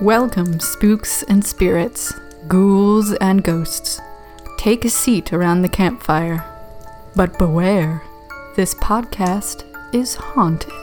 Welcome, spooks and spirits, ghouls and ghosts. Take a seat around the campfire. But beware, this podcast is haunted.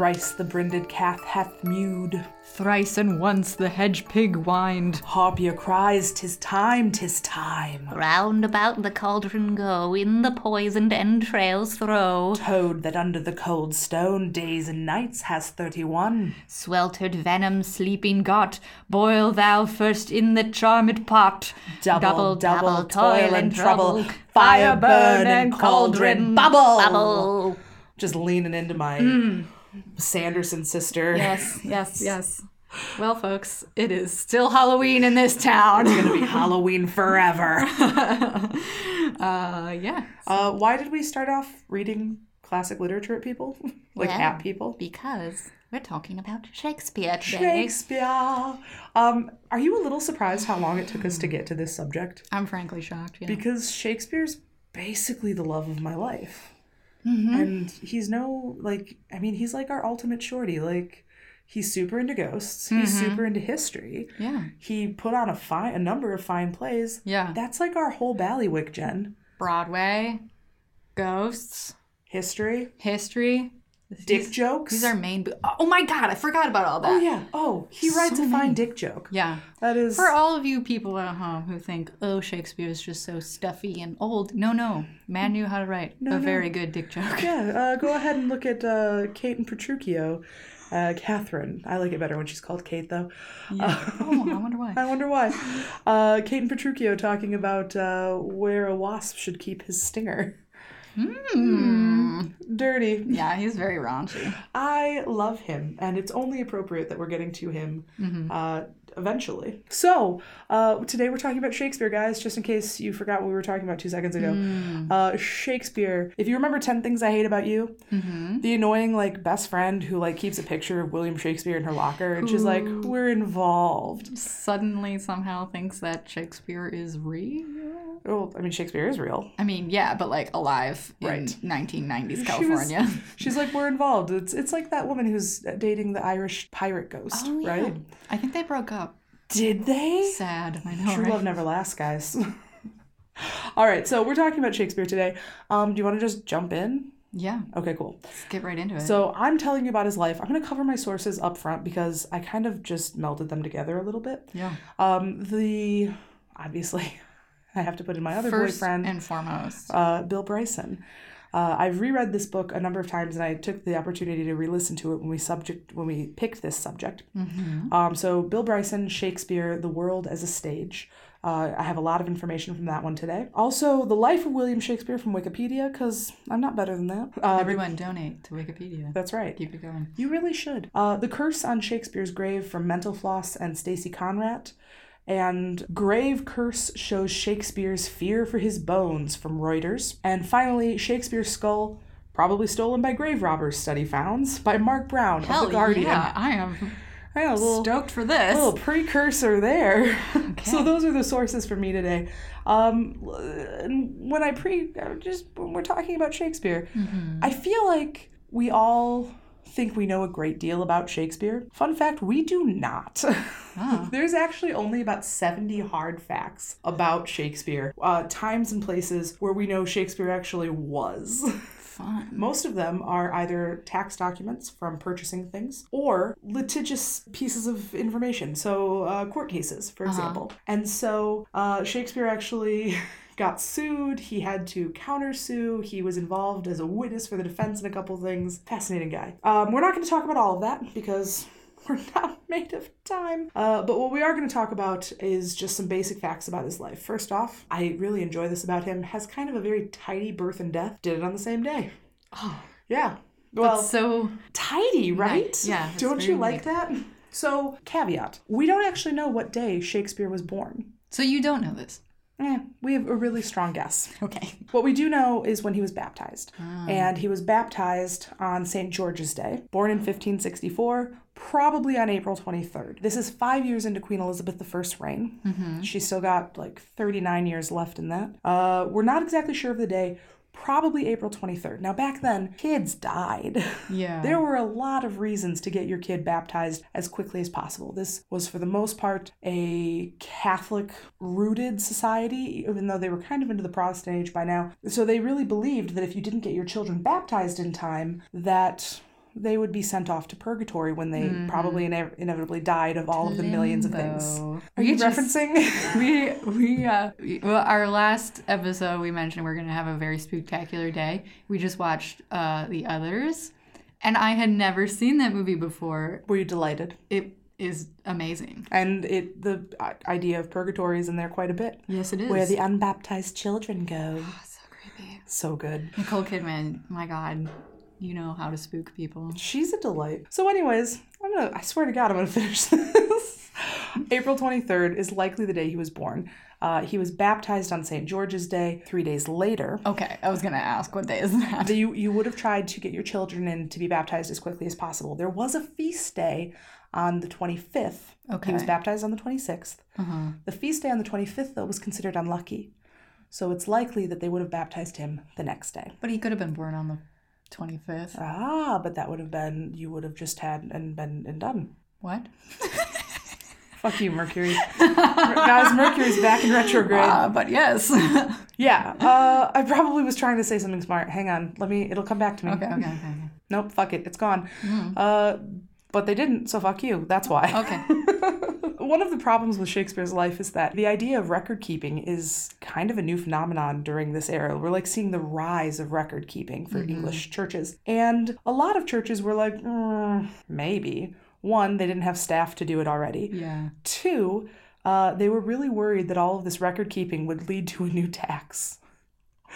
Thrice the brinded calf hath mewed. Thrice and once the hedge pig whined. Harpier cries, "'Tis time, 'tis time." Round about the cauldron go, in the poisoned entrails throw. Toad that under the cold stone days and nights has thirty-one. Sweltered venom sleeping got, boil thou first in the charmed pot. Double, double, toil and trouble, fire burn and cauldron bubble. Bubble. Just leaning into my mm. Sanderson sister. Yes, yes, yes. Well, folks, it is still Halloween in this town. It's gonna be Halloween forever. Uh, yeah. Uh, why did we start off reading classic literature at people? like Well, at people? Because we're talking about Shakespeare today. Shakespeare. Um, are you a little surprised how long it took us to get to this subject? I'm frankly shocked. Yeah. Because Shakespeare's basically the love of my life. Mm-hmm. And he's no, like, I mean, he's like our ultimate shorty. Like, he's super into ghosts, he's mm-hmm. super into history. yeah. He put on a fine, a number of fine plays. Yeah. That's like our whole ballywick, Jen. Broadway, ghosts, History, history. Dick These- jokes. These are main. Bo- oh my god, I forgot about all that. Oh, yeah. Oh, he writes So a fine many. dick joke. Yeah. That is. For all of you people at home who think, oh, Shakespeare is just so stuffy and old, no, no. Man knew how to write a very good dick joke. Yeah, uh, go ahead and look at uh, Kate and Petruchio. Uh, Catherine. I like it better when she's called Kate, though. Yeah. oh, I wonder why. I wonder why. Uh, Kate and Petruchio talking about uh, where a wasp should keep his stinger. Hmm. Dirty. Yeah, he's very raunchy. I love him, and it's only appropriate that we're getting to him Mm-hmm. uh, eventually. So, uh, today we're talking about Shakespeare, guys, just in case you forgot what we were talking about two seconds ago. Hmm. Uh, Shakespeare. If you remember 10 Things I Hate About You, Mm-hmm. the annoying, like, best friend who, like, keeps a picture of William Shakespeare in her locker, and she's like, we're involved. Suddenly somehow thinks that Shakespeare is real. Well, I mean, Shakespeare is real. I mean, yeah, but like alive in Right. 1990s She was- California. She's like, we're involved. It's it's like that woman who's dating the Irish pirate ghost, Oh, yeah. right? I think they broke up. Did they? Sad. I know. True right? love never lasts, guys. All right, so we're talking about Shakespeare today. Um, do you want to just jump in? Yeah, Okay, cool. let's get right into it. So I'm telling you about his life. I'm going to cover my sources up front because I kind of just melded them together a little bit. yeah. Um, the obviously, I have to put in my other First boyfriend, and foremost. uh, Bill Bryson. Uh, I've reread this book a number of times, and I took the opportunity to re-listen to it when we subject when we picked this subject. Mm-hmm. Um, so Bill Bryson, Shakespeare, The World as a Stage. Uh, I have a lot of information from that one today. Also, The Life of William Shakespeare from Wikipedia, because I'm not better than that. Uh, Everyone donate to Wikipedia. that's right. Keep it going. You really should. Uh, the Curse on Shakespeare's Grave from Mental Floss and Stacy Conradt. And Grave Curse shows Shakespeare's fear for his bones from Reuters. And finally, Shakespeare's Skull, probably stolen by grave robbers, study founds by Mark Brown Hell of The Guardian. yeah, I am I little, stoked for this. little precursor there. so those are the sources for me today. Um, when I pre, uh, just when we're talking about Shakespeare, I feel like we all think we know a great deal about Shakespeare. Fun fact: we do not. There's actually only about 70 hard facts about Shakespeare, uh, times and places where we know Shakespeare actually was. Fun. Most of them are either tax documents from purchasing things or litigious pieces of information. So, uh, court cases, for example. And so, uh, Shakespeare actually got sued. He had to countersue. He was involved as a witness for the defense in a couple things. Fascinating guy. Um, we're not going to talk about all of that because we're not made of time. Uh, but what we are going to talk about is just some basic facts about his life. First off, I really enjoy this about him. Has kind of a very tidy birth and death. Did it on the same day. Oh, Yeah. Well, that's so tidy, right? Nice. Yeah, Don't you like that? So, caveat: we don't actually know what day Shakespeare was born. so you don't know this. Eh, we have a really strong guess. Okay. What we do know is when he was baptized. And he was baptized on St. George's Day, born in 1564, probably on April 23rd. This is five years into Queen Elizabeth I's reign. She's still got like 39 years left in that. Uh, we're not exactly sure of the day. Probably April 23rd. Now, back then, kids died. Yeah. There were a lot of reasons to get your kid baptized as quickly as possible. This was, for the most part, a Catholic rooted society, even though they were kind of into the Protestant age by now. So they really believed that if you didn't get your children baptized in time, that they would be sent off to purgatory when they probably ine- inevitably died of all of the millions of things. Limbo. Are We you just- referencing? we we uh we, well our last episode we mentioned we're gonna have a very spectacular day we just watched uh the others and i had never seen that movie before Were you delighted? it is amazing And it the idea of purgatory is in there quite a bit. yes it is Where the unbaptized children go. so creepy So good. nicole kidman my god you know how to spook people She's a delight. So, anyways, I'm gonna. I swear to God, I'm gonna finish this. April 23rd is likely the day he was born. Uh, he was baptized on St. George's Day. Three days later, okay i was gonna ask what day is that you you would have tried to get your children in to be baptized as quickly as possible. There was a feast day on the 25th. Okay. He was baptized on the 26th. uh-huh. The feast day on the 25th, though, was considered unlucky. So it's likely that they would have baptized him the next day. but he could have been born on the 25th Ah, but that would have been, you would have just had and been and done. what Fuck you, Mercury. Guys, Mercury's back in retrograde. uh, but yes Yeah, uh, I probably was trying to say something smart. Hang on, let me, it'll come back to me. okay okay okay Nope, fuck it, it's gone. Uh, but they didn't, so fuck you. That's why. okay One of the problems with Shakespeare's life is that the idea of record keeping is kind of a new phenomenon during this era. We're like seeing the rise of record keeping for English churches. And a lot of churches were like, "Mm, maybe. One, they didn't have staff to do it already. yeah Two, uh, they were really worried that all of this record keeping would lead to a new tax.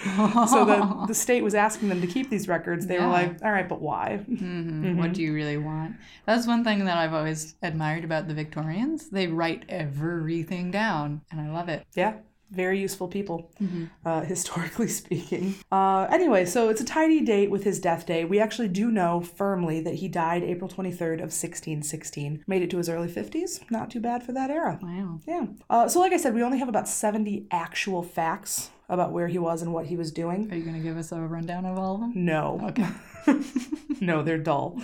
So the, the state was asking them to keep these records. They were like, all right, but why? Mhm. What do you really want? That's one thing that I've always admired about the Victorians. They write everything down, and I love it. Yeah, very useful people, uh, historically speaking. Uh, anyway, so it's a tidy date with his death day. We actually do know firmly that he died April 23rd of 1616. Made it to his early 50s. Not too bad for that era. Wow. Yeah. Uh, so, like I said, we only have about 70 actual facts about where he was and what he was doing. Are you going to give us a rundown of all of them? No. Okay. no, they're dull.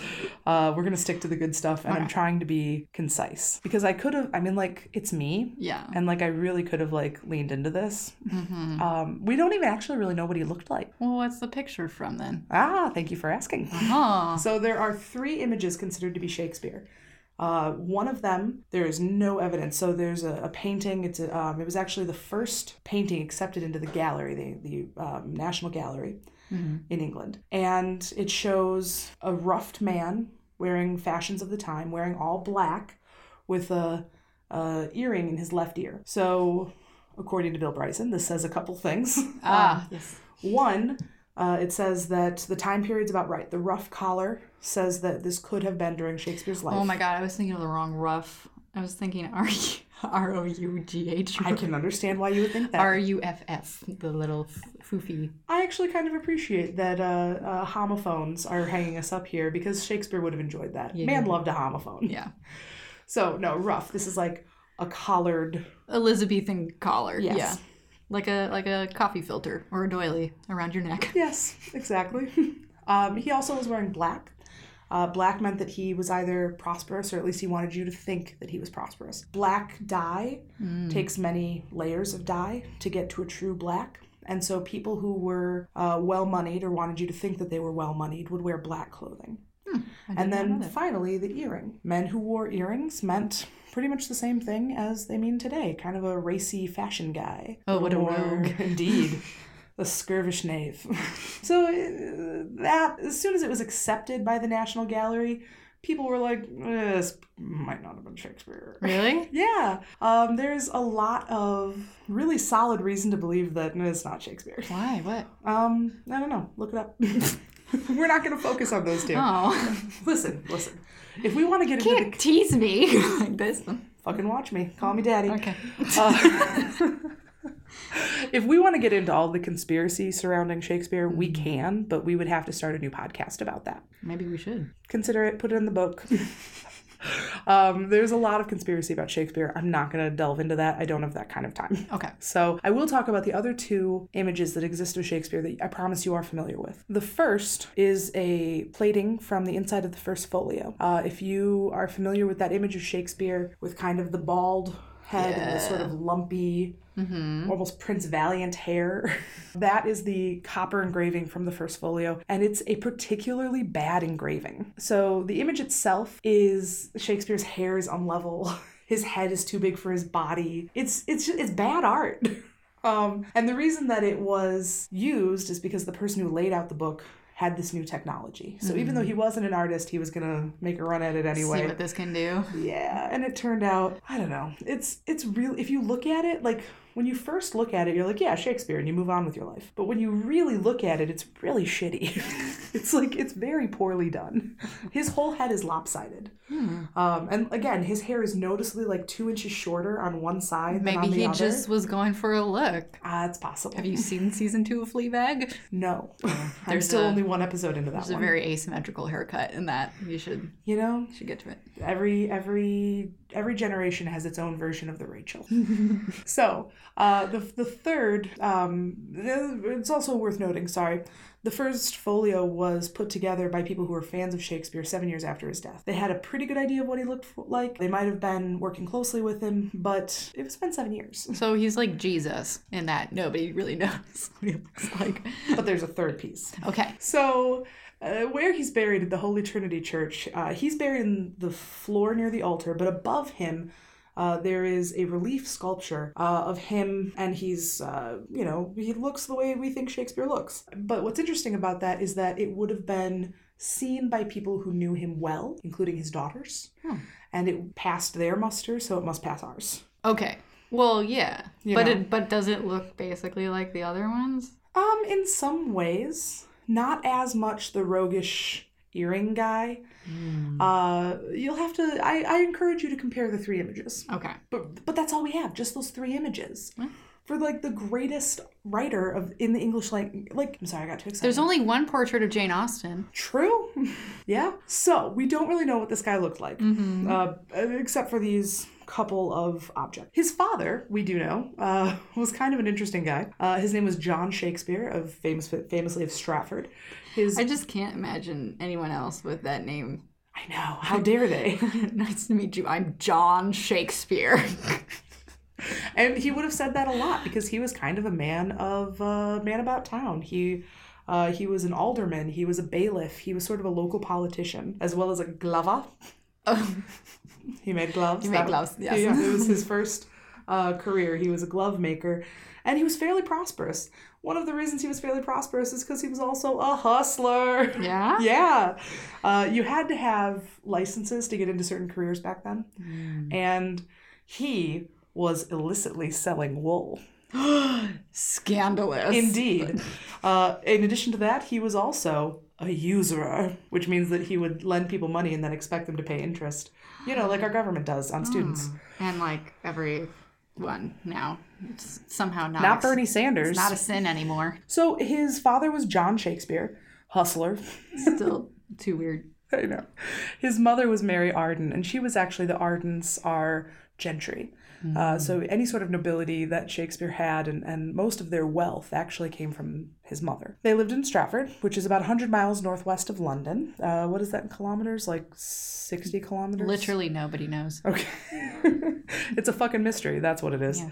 Uh, we're going to stick to the good stuff, and I'm trying to be concise. Because I could have, I mean, like, it's me. Yeah. And like I really could have like leaned into this. Mm-hmm. Um, we don't even actually really know what he looked like. Well, what's the picture from then? Ah, thank you for asking. Oh. So there are three images considered to be Shakespeare. Uh, one of them, there is no evidence. So there's a, a painting. It's a, um, it was actually the first painting accepted into the gallery, the the um, National Gallery in England, and it shows a ruffed man wearing fashions of the time, wearing all black, with a, a earring in his left ear. So, according to Bill Bryson, this says a couple things. Ah, yes. One, uh, it says that the time period's about right. The rough collar says that this could have been during Shakespeare's life. Oh my god, I was thinking of the wrong rough. I was thinking R R O U G H. I can understand why you would think that. R U F F, the little f- foofy. I actually kind of appreciate that uh, uh, homophones are hanging us up here because Shakespeare would have enjoyed that. Man loved a homophone. Yeah. So, no, rough. This is like a collared. Elizabethan collar. Yes. Yeah. Like a like a coffee filter or a doily around your neck. Yes, exactly. um, he also was wearing black. Uh, black meant that he was either prosperous or at least he wanted you to think that he was prosperous. Black dye takes many layers of dye to get to a true black. And so people who were uh, well moneyed or wanted you to think that they were well moneyed would wear black clothing. And then finally, the earring. Men who wore earrings meant pretty much the same thing as they mean today kind of a racy fashion guy. Oh, what a rogue. Indeed. A skirvish knave. so uh, that, as soon as it was accepted by the National Gallery, people were like, "Eh, this might not have been Shakespeare. Really? Yeah. Um, there's a lot of really solid reason to believe that it's not Shakespeare. Why? What? Um, I don't know. Look it up. We're not going to focus on those two. Oh. Listen, listen. If we want to get into Can't the tease me like this. fucking watch me, call me daddy. Okay. Uh, if we want to get into all the conspiracy surrounding Shakespeare, we Mm-hmm. can, but we would have to start a new podcast about that. Maybe we should. Consider it, put it in the book. um, there's a lot of conspiracy about Shakespeare. I'm not going to delve into that. I don't have that kind of time. Okay. So I will talk about the other two images that exist of Shakespeare that I promise you are familiar with. The first is a plating from the inside of the first folio. Uh, if you are familiar with that image of Shakespeare with kind of the bald head and the sort of lumpy, almost Prince Valiant hair. that is the copper engraving from the first folio, and it's a particularly bad engraving. So the image itself is Shakespeare's hair is unlevel. His head is too big for his body. It's it's it's bad art. Um, and the reason that it was used is because the person who laid out the book had this new technology. So even though mm. he wasn't an artist, he was gonna make a run at it anyway. See what this can do. Yeah, and it turned out, I don't know. It's it's real if you look at it like when you first look at it, you're like, yeah, Shakespeare, and you move on with your life. But when you really look at it, it's really shitty. it's like it's very poorly done. His whole head is lopsided. Um, and again, his hair is noticeably like two inches shorter on one side than Maybe on the he other. just was going for a look. Ah, it's possible. Have you seen season two of Fleabag? No, I'm There's still a- only one episode into that There's a very asymmetrical haircut in that. You should you know, you should get to it. every every every generation has its own version of the Rachel. so uh, the the third, um, it's also worth noting. Sorry, the first folio was put together by people who were fans of Shakespeare seven years after his death. They had a pretty good idea of what he looked like. They might have been working closely with him, but it's been seven years. So he's like Jesus in that nobody really knows what he looks like. But there's a third piece. Okay. So, uh, where he's buried at the Holy Trinity Church, uh, he's buried in the floor near the altar, but above him, uh, there is a relief sculpture uh, of him, and he's, uh, you know, he looks the way we think Shakespeare looks. But what's interesting about that is that it would have been seen by people who knew him well, including his daughters, Hmm. and it passed their muster, so it must pass ours. Okay. Well, yeah. You but know. it but does it look basically like the other ones? Um, in some ways, not as much the roguish earring guy. Uh, you'll have to. I, I encourage you to compare the three images, Okay. but but that's all we have. Just those three images. For like the greatest writer of in the English language. Like, I'm sorry, I got too excited. There's only one portrait of Jane Austen. True. yeah. So we don't really know what this guy looked like, uh, except for these couple of objects. His father, we do know, uh, was kind of an interesting guy. Uh, his name was John Shakespeare, of famous, famously of Stratford. His I just can't imagine anyone else with that name. I know. How dare they? nice to meet you. I'm John Shakespeare. and he would have said that a lot because he was kind of a man of uh, man about town. He. Uh, he was an alderman. He was a bailiff. He was sort of a local politician, as well as a glover. oh, He made gloves. He made That- gloves, yes. Yeah, it was his first uh, career. He was a glove maker, and he was fairly prosperous. One of the reasons he was fairly prosperous is because he was also a hustler. yeah? Yeah. Uh, you had to have licenses to get into certain careers back then. And he was illicitly selling wool. Scandalous. Indeed. Uh, in addition to that, he was also a usurer, which means that he would lend people money and then expect them to pay interest. You know, like our government does on students. And like every one now. It's somehow not. Not Bernie Sanders. It's not a sin anymore. so his father was John Shakespeare, hustler. Still too weird. I know. His mother was Mary Arden, and she was actually the Ardens are gentry. Uh, so any sort of nobility that Shakespeare had and, and most of their wealth actually came from his mother. They lived in Stratford, which is about 100 miles northwest of London. Uh, what is that in kilometers? Like 60 kilometers? Literally nobody knows. Okay. it's a fucking mystery. That's what it is. Yeah.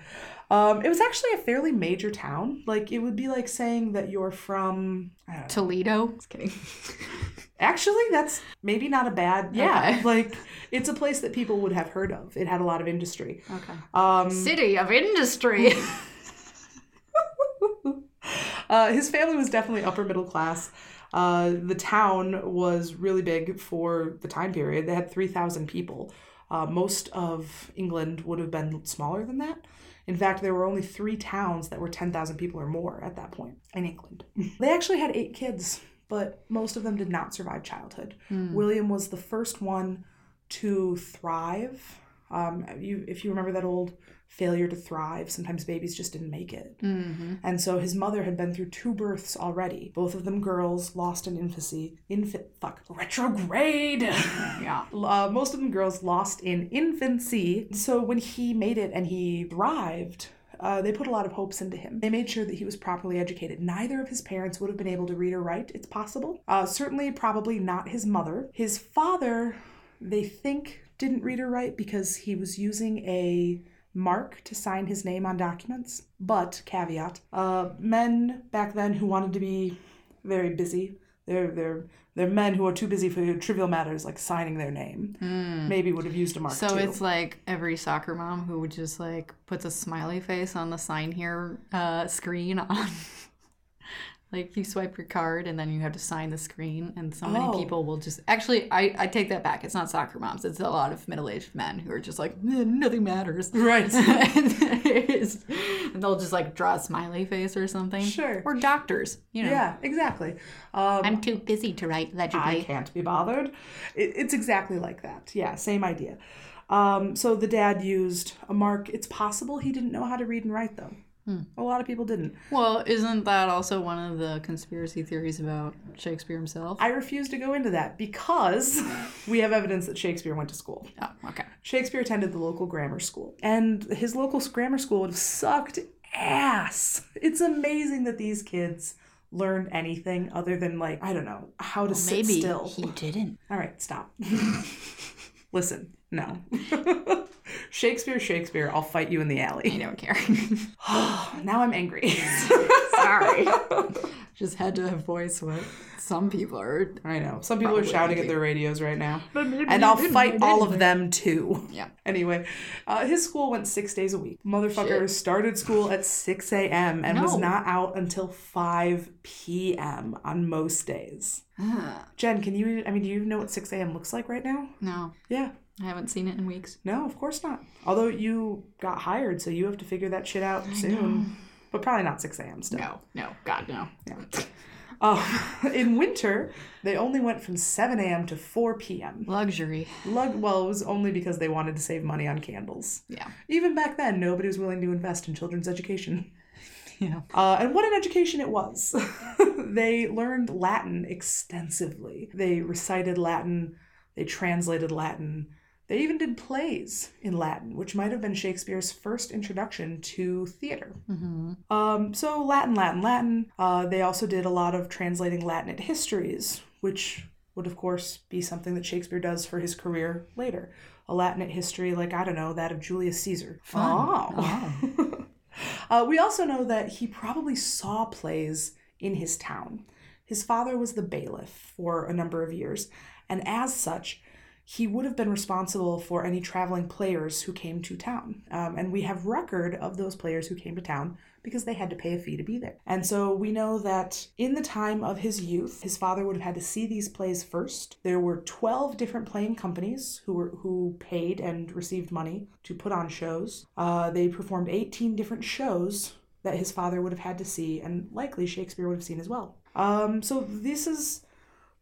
Um, it was actually a fairly major town. Like, it would be like saying that you're from. I don't know. Toledo? Just kidding. Actually, that's maybe not a bad. Yeah. Okay. Like, it's a place that people would have heard of. It had a lot of industry. Okay. Um, City of industry. Uh, his family was definitely upper middle class. Uh, the town was really big for the time period. They had 3,000 people. Uh, most of England would have been smaller than that. In fact, there were only three towns that were 10,000 people or more at that point in England. they actually had eight kids, but most of them did not survive childhood. William was the first one to thrive. Um, you, if you remember that old failure to thrive, sometimes babies just didn't make it. Mm-hmm. And so his mother had been through two births already, both of them girls, lost in infancy. Infant, fuck, retrograde. Yeah. uh, most of them girls lost in infancy. So when he made it and he thrived, uh, they put a lot of hopes into him. They made sure that he was properly educated. Neither of his parents would have been able to read or write, it's possible. Uh, certainly, probably not his mother. His father, they think, didn't read or write because he was using a mark to sign his name on documents. But, caveat, uh, men back then who wanted to be very busy, they're, they're, they're men who are too busy for trivial matters like signing their name, maybe would have used a mark So too. it's like every soccer mom who would just like puts a smiley face on the sign here uh, screen on. Like you swipe your card and then you have to sign the screen, and so many Oh. people will just actually. I I take that back. It's not soccer moms. It's a lot of middle aged men who are just like "Eh, nothing matters. Right. and, and they'll just like draw a smiley face or something. Sure. Or doctors, you know. Yeah, exactly. Um, I'm too busy to write legendary. I can't be bothered. It, it's exactly like that. Yeah, same idea. Um, so the dad used a mark. It's possible he didn't know how to read and write, though. A lot of people didn't. Well, isn't that also one of the conspiracy theories about Shakespeare himself? I refuse to go into that because we have evidence that Shakespeare went to school. Oh, okay. Shakespeare attended the local grammar school, and his local grammar school would have sucked ass. It's amazing that these kids learned anything other than like I don't know how to sit Maybe still. he didn't. All right, stop. Listen, no. Shakespeare, Shakespeare, I'll fight you in the I alley. don't care. now I'm angry. Sorry. Just had to have voice what some people are. I know. Some people are shouting at their radios right now. And I'll fight all of them too. Yeah. Anyway, uh, his school went six days a week. Motherfucker Shit. started school at 6 a.m. and was not out until 5 p.m. on most days. Jen, can you, I mean, do you know what 6 a.m. looks like right now? No, Yeah. I haven't seen it in weeks. No, of course not. Although you got hired, so you have to figure that shit out soon. But probably not 6 a.m. still. No, no, God, no. Uh, in winter, they only went from 7 a.m. to 4 p.m. Luxury. Lug- well, it was only because they wanted to save money on candles. Yeah. Even back then, nobody was willing to invest in children's education. Yeah. Uh, and what an education it was. they learned Latin extensively. They recited Latin, they translated Latin, they even did plays in Latin, which might have been Shakespeare's first introduction to theater. Mm-hmm. Um, so, Latin, Latin, Latin. Uh, they also did a lot of translating Latinate histories, which would, of course, be something that Shakespeare does for his career later. A Latinate history, like, I don't know, that of Julius Caesar. Fun. Oh. uh, we also know that he probably saw plays in his town. His father was the bailiff for a number of years, and as such, he would have been responsible for any traveling players who came to town. Um, and we have record of those players who came to town because they had to pay a fee to be there. And so we know that in the time of his youth, his father would have had to see these plays first. There were 12 different playing companies who were who paid and received money to put on shows. Uh, they performed 18 different shows that his father would have had to see, and likely Shakespeare would have seen as well. Um, so this is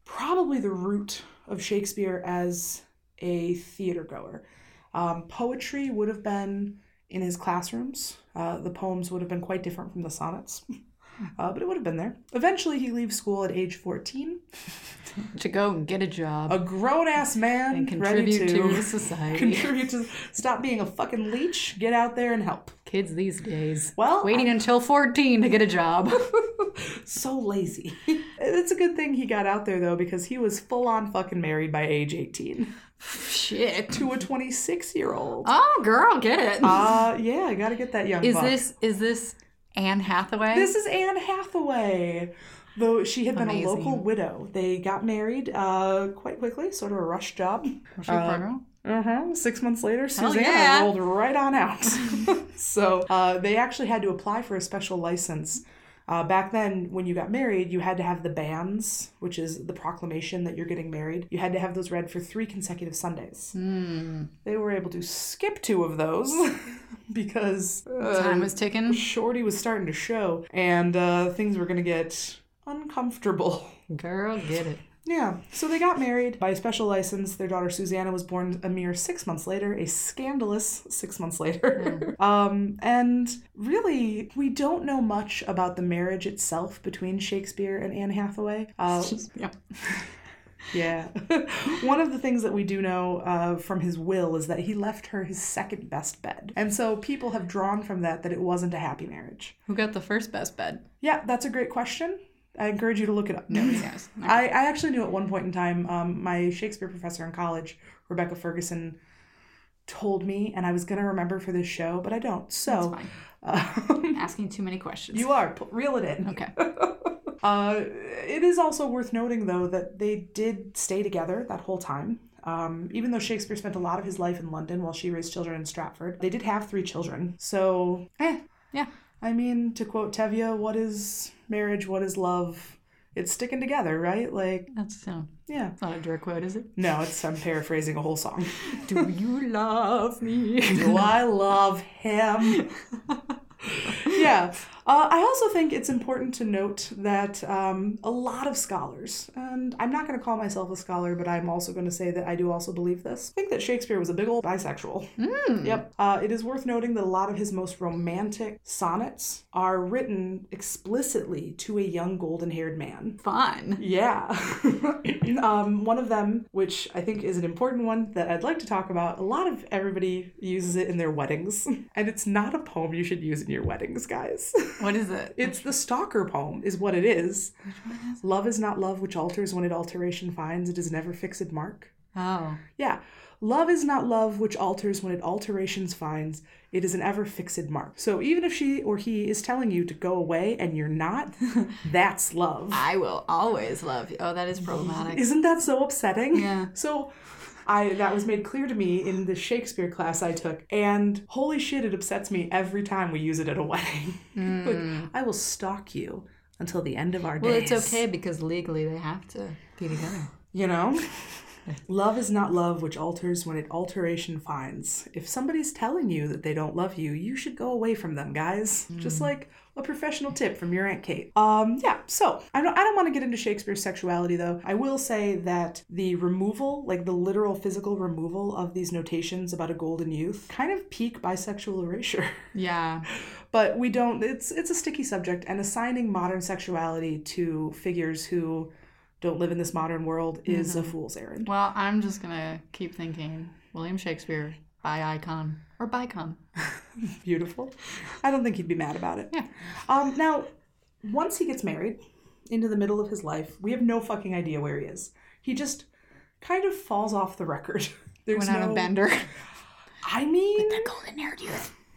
probably the root of Shakespeare as a theater goer. Um, poetry would have been in his classrooms. Uh, the poems would have been quite different from the sonnets, uh, but it would have been there. Eventually, he leaves school at age 14, To go and get a job a grown ass man and ready contribute to, to society. contribute to stop being a fucking leech, get out there and help. Kids these days. Well, waiting until 14 to get a job. so lazy. it's a good thing he got out there though, because he was full on fucking married by age 18 Shit. to a 26 year old. Oh, girl, get it. Uh, yeah, I gotta get that young is buck. this is this Anne Hathaway? This is Anne Hathaway. Though she had been a local widow. They got married uh, quite quickly, sort of a rush job. She? Uh-huh. Six months later, Susanna yeah. rolled right on out. so uh, they actually had to apply for a special license. Uh, back then, when you got married, you had to have the banns, which is the proclamation that you're getting married. You had to have those read for three consecutive Sundays. Hmm. They were able to skip two of those because uh, Time was ticking. Shorty was starting to show, and uh, things were going to get uncomfortable. Girl, get it. Yeah. So they got married by special license. Their daughter Susanna was born a mere six months later, a scandalous six months later. um, and really, we don't know much about the marriage itself between Shakespeare and Anne Hathaway. Uh, Yep. yeah. One of the things that we do know uh, from his will is that he left her his second best bed. And so people have drawn from that that it wasn't a happy marriage. Who got the first best bed? Yeah, that's a great question. I encourage you to look it up. Nobody knows. No. I, I actually knew at one point in time, um, my Shakespeare professor in college, Rebecca Ferguson, told me, and I was going to remember for this show, but I don't. So um, Asking too many questions. you are, reel it in. Okay. Uh, it is also worth noting, though, that they did stay together that whole time. Um, even though Shakespeare spent a lot of his life in London while she raised children in Stratford, they did have three children. So, eh. Yeah. I mean, to quote Tevye, what is marriage? What is love? It's sticking together, right? Like, That's uh, yeah. it's not a direct quote, is it? No, it's I'm paraphrasing a whole song. Do you love me? Do I love him? yeah. Uh, I also think it's important to note that um, a lot of scholars, and I'm not going to call myself a scholar, but I'm also going to say that I do also believe this, think that Shakespeare was a big old bisexual. Yep. Uh, it is worth noting that a lot of his most romantic sonnets are written explicitly to a young golden haired man. Fun. Yeah. um, one of them, which I think is an important one that I'd like to talk about, a lot of everybody uses it in their weddings. And it's not a poem you should use in your weddings, guys. What is it? It's the stalker poem, is what it is. Which one is it? Love is not love which alters when it alteration finds, it is never fixed mark. Oh. Yeah. Love is not love which alters when it alterations finds, it is an ever fixed mark. So even if she or he is telling you to go away and you're not, that's love. I will always love you. Oh, that is problematic. Isn't that so upsetting? Yeah. So I that was made clear to me in the Shakespeare class I took, and holy shit, it upsets me every time we use it at a wedding. like, hmm. I will stalk you until the end of our Well, days. Well, it's okay because legally they have to be together. You know? love is not love which alters when it alteration finds. If somebody's telling you that they don't love you, you should go away from them, guys. Just hmm. like a professional tip from your Aunt Kate. Um, yeah, so I don't, I don't want to get into Shakespeare's sexuality though. I will say that the removal, like the literal physical removal of these notations about a golden youth, kind of peak bisexual erasure. Yeah. but we don't it's it's a sticky subject and assigning modern sexuality to figures who don't live in this modern world is a fool's errand. Well, I'm just gonna keep thinking William Shakespeare, by icon or bicon. Beautiful. I don't think he'd be mad about it. Yeah. Um, now, once he gets married, into the middle of his life, we have no fucking idea where he is. He just kind of falls off the record. There's Went on no. a bender. I mean, the golden haired youth.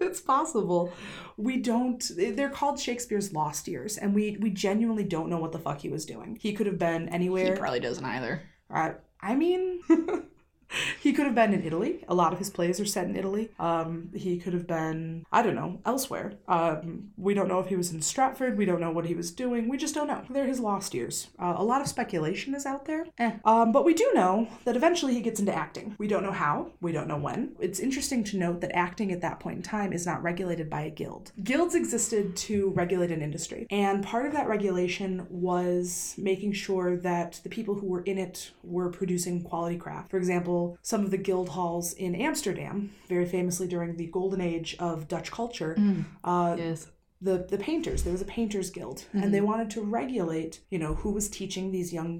it's possible. We don't. They're called Shakespeare's lost years, and we we genuinely don't know what the fuck he was doing. He could have been anywhere. He probably doesn't either. Uh, I mean, he could have been in Italy. A lot of his plays are set in Italy. Um, he could have been, I don't know, elsewhere. Um, we don't know if he was in Stratford. We don't know what he was doing. We just don't know. They're his lost years. Uh, a lot of speculation is out there. Eh. Um, but we do know that eventually he gets into acting. We don't know how. We don't know when. It's interesting to note that acting at that point in time is not regulated by a guild. Guilds existed to regulate an industry. And part of that regulation was making sure that the people who were in it were producing quality craft. For example, some of the guild halls in Amsterdam, very famously during the golden age of Dutch culture, uh, Yes. the the painters there was a painters guild and they wanted to regulate you know who was teaching these young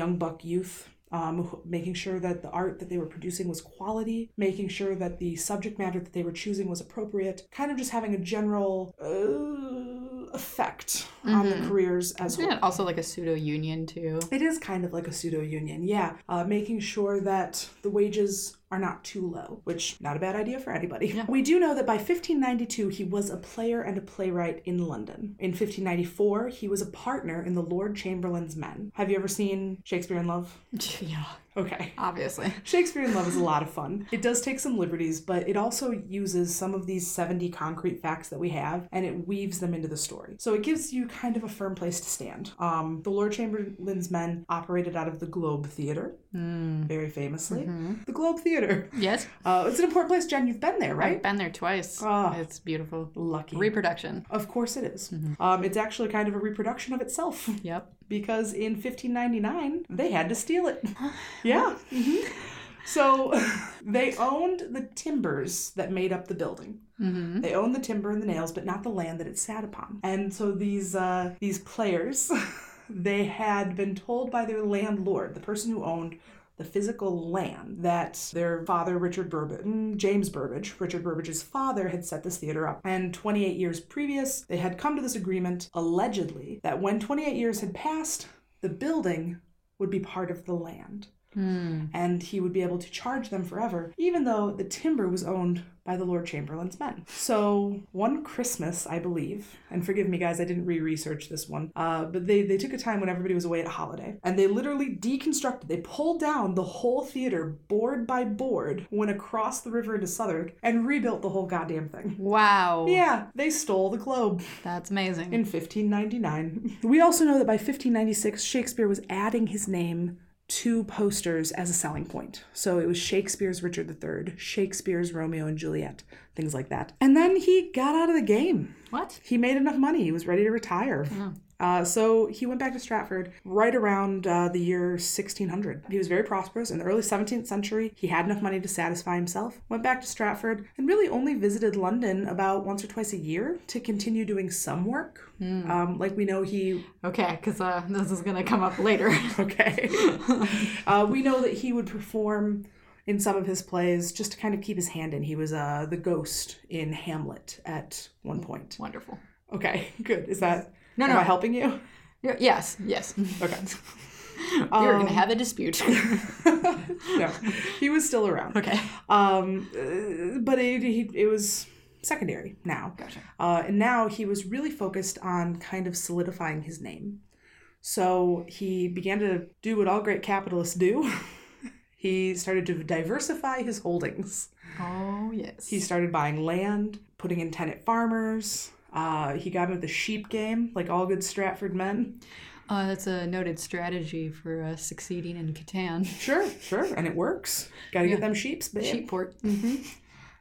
young buck youth um, making sure that the art that they were producing was quality making sure that the subject matter that they were choosing was appropriate kind of just having a general uh, effect on the careers as Isn't it also like a pseudo union too? it is kind of like a pseudo union, yeah. Uh, making sure that the wages are not too low, which not a bad idea for anybody. Yeah. We do know that by 1592 he was a player and a playwright in London. In 1594 he was a partner in the Lord Chamberlain's Men. Have you ever seen Shakespeare in Love? yeah. Okay. Obviously. Shakespeare in Love is a lot of fun. It does take some liberties, but it also uses some of these 70 concrete facts that we have and it weaves them into the story. So it gives you kind of a firm place to stand. Um, the Lord Chamberlain's men operated out of the Globe Theatre, very famously. The Globe Theatre Yes. Uh, it's an important place, Jen. You've been there, right? I've been there twice. Ah. It's beautiful. Lucky. Reproduction. of course it is. Mm-hmm. Um, it's actually kind of a reproduction of itself Yep. Because in 1599 they had to steal it. yeah. mhm. So they owned the timbers that made up the building. Mm-hmm. They owned the timber and the nails, but not the land that it sat upon. And so these uh, these players, they had been told by their landlord, the person who owned the physical land, that their father, Richard Burbage, mm, James Burbage, Richard Burbage's father, had set this theater up. And 28 years previous, they had come to this agreement, allegedly, that when 28 years had passed, the building would be part of the land Hmm. and he would be able to charge them forever, even though the timber was owned by the Lord Chamberlain's men. So one Christmas, I believe, and forgive me guys, I didn't re-research this one, uh, but they, they took a time when everybody was away at holiday, and they literally deconstructed, they pulled down the whole theater board by board, went across the river into Southwark, and rebuilt the whole goddamn thing. Wow. Yeah, they stole the globe That's amazing. in 1599. We also know that by 1596, Shakespeare was adding his name to posters as a selling point. So it was Shakespeare's Richard III, Shakespeare's Romeo and Juliet, things like that. And then he got out of the game. what? He made enough money. He was ready to retire. Oh. Uh, so he went back to Stratford right around uh, the year 1600. He was very prosperous. In the early 17th century, he had enough money to satisfy himself, went back to Stratford, and really only visited London about once or twice a year to continue doing some work. Um, like we know he Okay, because uh, this is gonna come up later. Okay. uh, we know that he would perform in some of his plays just to kind of keep his hand in. He was uh, the ghost in Hamlet at one point. Wonderful. Okay, good. Is that No, am no. I helping you? Yes. Yes. Okay. We're gonna have a dispute. no, he was still around. okay. Um, uh, but it, he, it was secondary now. Gotcha. Uh, and now he was really focused on kind of solidifying his name. So he began to do what all great capitalists do. he started to diversify his holdings. Oh yes. He started buying land, putting in tenant farmers. Uh, he got into the sheep game, like all good Stratford men. Uh, that's a noted strategy for uh, succeeding in Catan. Sure, sure, and it works. Got to get them sheeps, babe. Sheepport.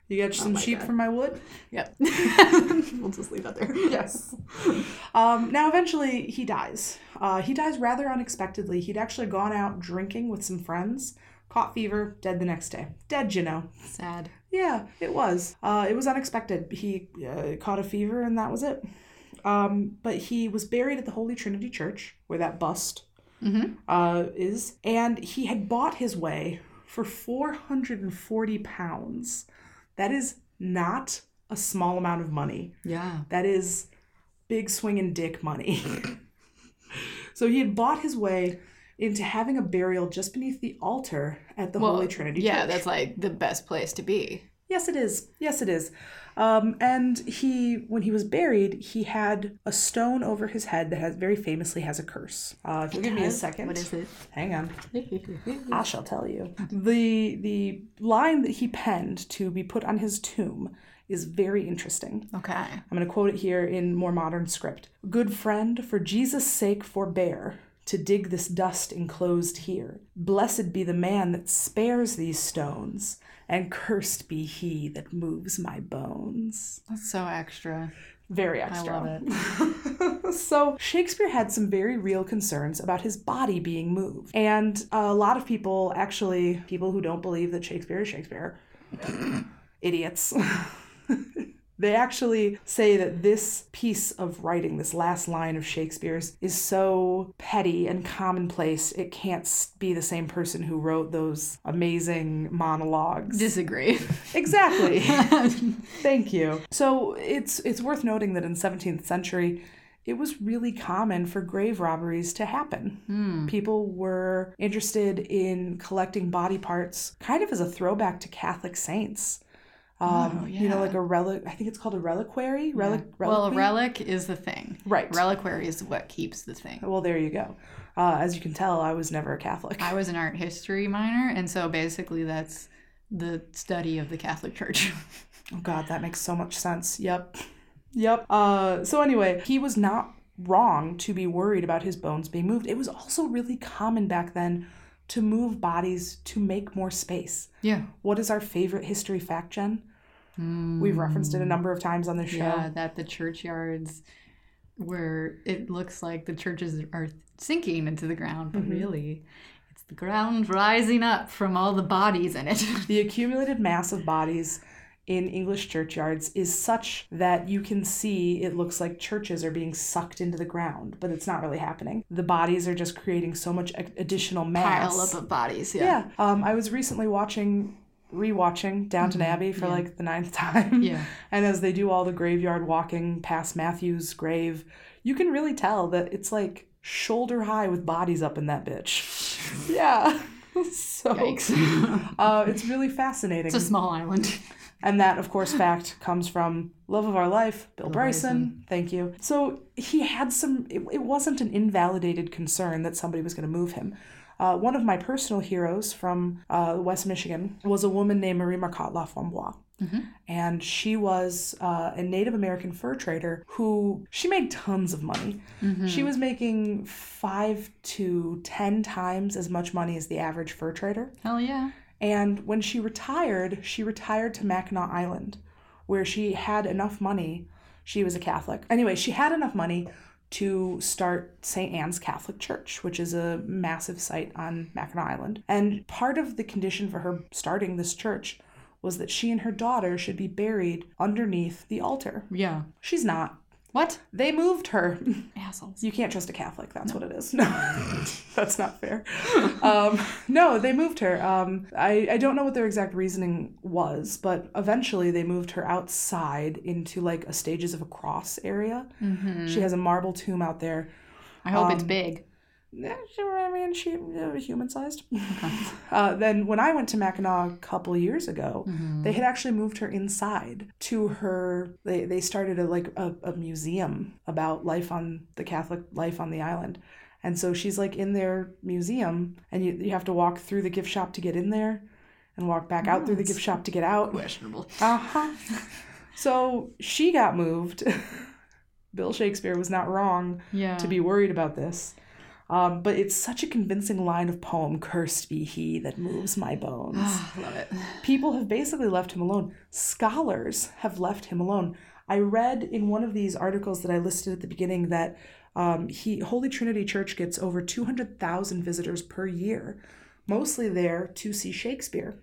You got some my sheep God. from my wood? Yep. we'll just leave that there. Yes. um, now, eventually, he dies. Uh, he dies rather unexpectedly. He'd actually gone out drinking with some friends, caught fever, dead the next day. Dead, you know. Sad. Yeah, it was. Uh, it was unexpected. He uh, caught a fever, and that was it. Um, but he was buried at the Holy Trinity Church, where that bust Mm-hmm. uh, is, and he had bought his way for 440 pounds. That is not a small amount of money. Yeah. That is big swinging dick money. so he had bought his way into having a burial just beneath the altar at the Holy Trinity Yeah, Church. that's like the best place to be. Yes, it is. Yes, it is. Um, and he, when he was buried, he had a stone over his head that has very famously has a curse. Uh, if you'll give me a second. What is it? Hang on. I shall tell you. The the line that he penned to be put on his tomb is very interesting. okay. I'm going to quote it here in more modern script. Good friend, for Jesus' sake forbear to dig this dust enclosed here. Blessed be the man that spares these stones, and cursed be he that moves my bones. That's so extra. Very extra. I love it. so Shakespeare had some very real concerns about his body being moved. And a lot of people, actually, people who don't believe that Shakespeare is Shakespeare, idiots. they actually say that this piece of writing, this last line of Shakespeare's, is so petty and commonplace, it can't be the same person who wrote those amazing monologues. Disagree. Exactly. Thank you. So it's it's worth noting that in 17th century, it was really common for grave robberies to happen. Hmm. People were interested in collecting body parts, kind of as a throwback to Catholic saints. Um, Oh, You know, like a relic. I think it's called a reliquary. Relic. well, a relic is the thing. Right. Reliquary is what keeps the thing. Well, there you go. Uh, as you can tell, I was never a Catholic. I was an art history minor, and so basically that's the study of the Catholic Church. Oh God, that makes so much sense. Yep. Yep. Uh so anyway, he was not wrong to be worried about his bones being moved. It was also really common back then to move bodies to make more space. Yeah. What is our favorite history fact, Jen? We've hmm. referenced it a number of times on this show. Yeah, that the churchyards where it looks like the churches are sinking into the ground, but mm-hmm. really it's the ground rising up from all the bodies in it. The accumulated mass of bodies in English churchyards is such that you can see it looks like churches are being sucked into the ground, but it's not really happening. The bodies are just creating so much additional mass. Pile up of bodies, yeah. Yeah. Um, I was recently watching, rewatching Downton Abbey for like the ninth time. Yeah. And as they do all the graveyard walking past Matthew's grave, you can really tell that it's like shoulder high with bodies up in that bitch. yeah. so uh, it's really fascinating. it's a small island. And that, of course, fact comes from Love of Our Life, Bill, Bryson. Thank you. So he had some, it, it wasn't an invalidated concern that somebody was going to move him. Uh, one of my personal heroes from uh, West Michigan was a woman named Marie Marcotte Laframboise. And she was uh, a Native American fur trader who she made tons of money. She was making five to ten times as much money as the average fur trader. Hell yeah. And when she retired, she retired to Mackinac Island, where she had enough money. She was a Catholic. Anyway, she had enough money to start St. Anne's Catholic Church, which is a massive site on Mackinac Island. And part of the condition for her starting this church was that she and her daughter should be buried underneath the altar. Yeah. She's not. What? They moved her. Assholes. You can't trust a Catholic. That's what it is. No, that's not fair. Um, no, they moved her. Um, I, I don't know what their exact reasoning was, but eventually they moved her outside into like a stages of a cross area. She has a marble tomb out there. I hope Um, it's big. I mean, she uh, human sized. uh, then when I went to Mackinac a couple years ago, they had actually moved her inside to her. They they started a like a, a museum about life on the Catholic life on the island, and so she's like in their museum, and you you have to walk through the gift shop to get in there, and walk back out through the gift shop to get out. Questionable. Uh huh. So she got moved. Bill Shakespeare was not wrong Yeah. to be worried about this. Um, but it's such a convincing line of poem, cursed be he that moves my bones. Love it. People have basically left him alone. Scholars have left him alone. I read in one of these articles that I listed at the beginning that um, he Holy Trinity Church gets over 200,000 visitors per year, mostly there to see Shakespeare.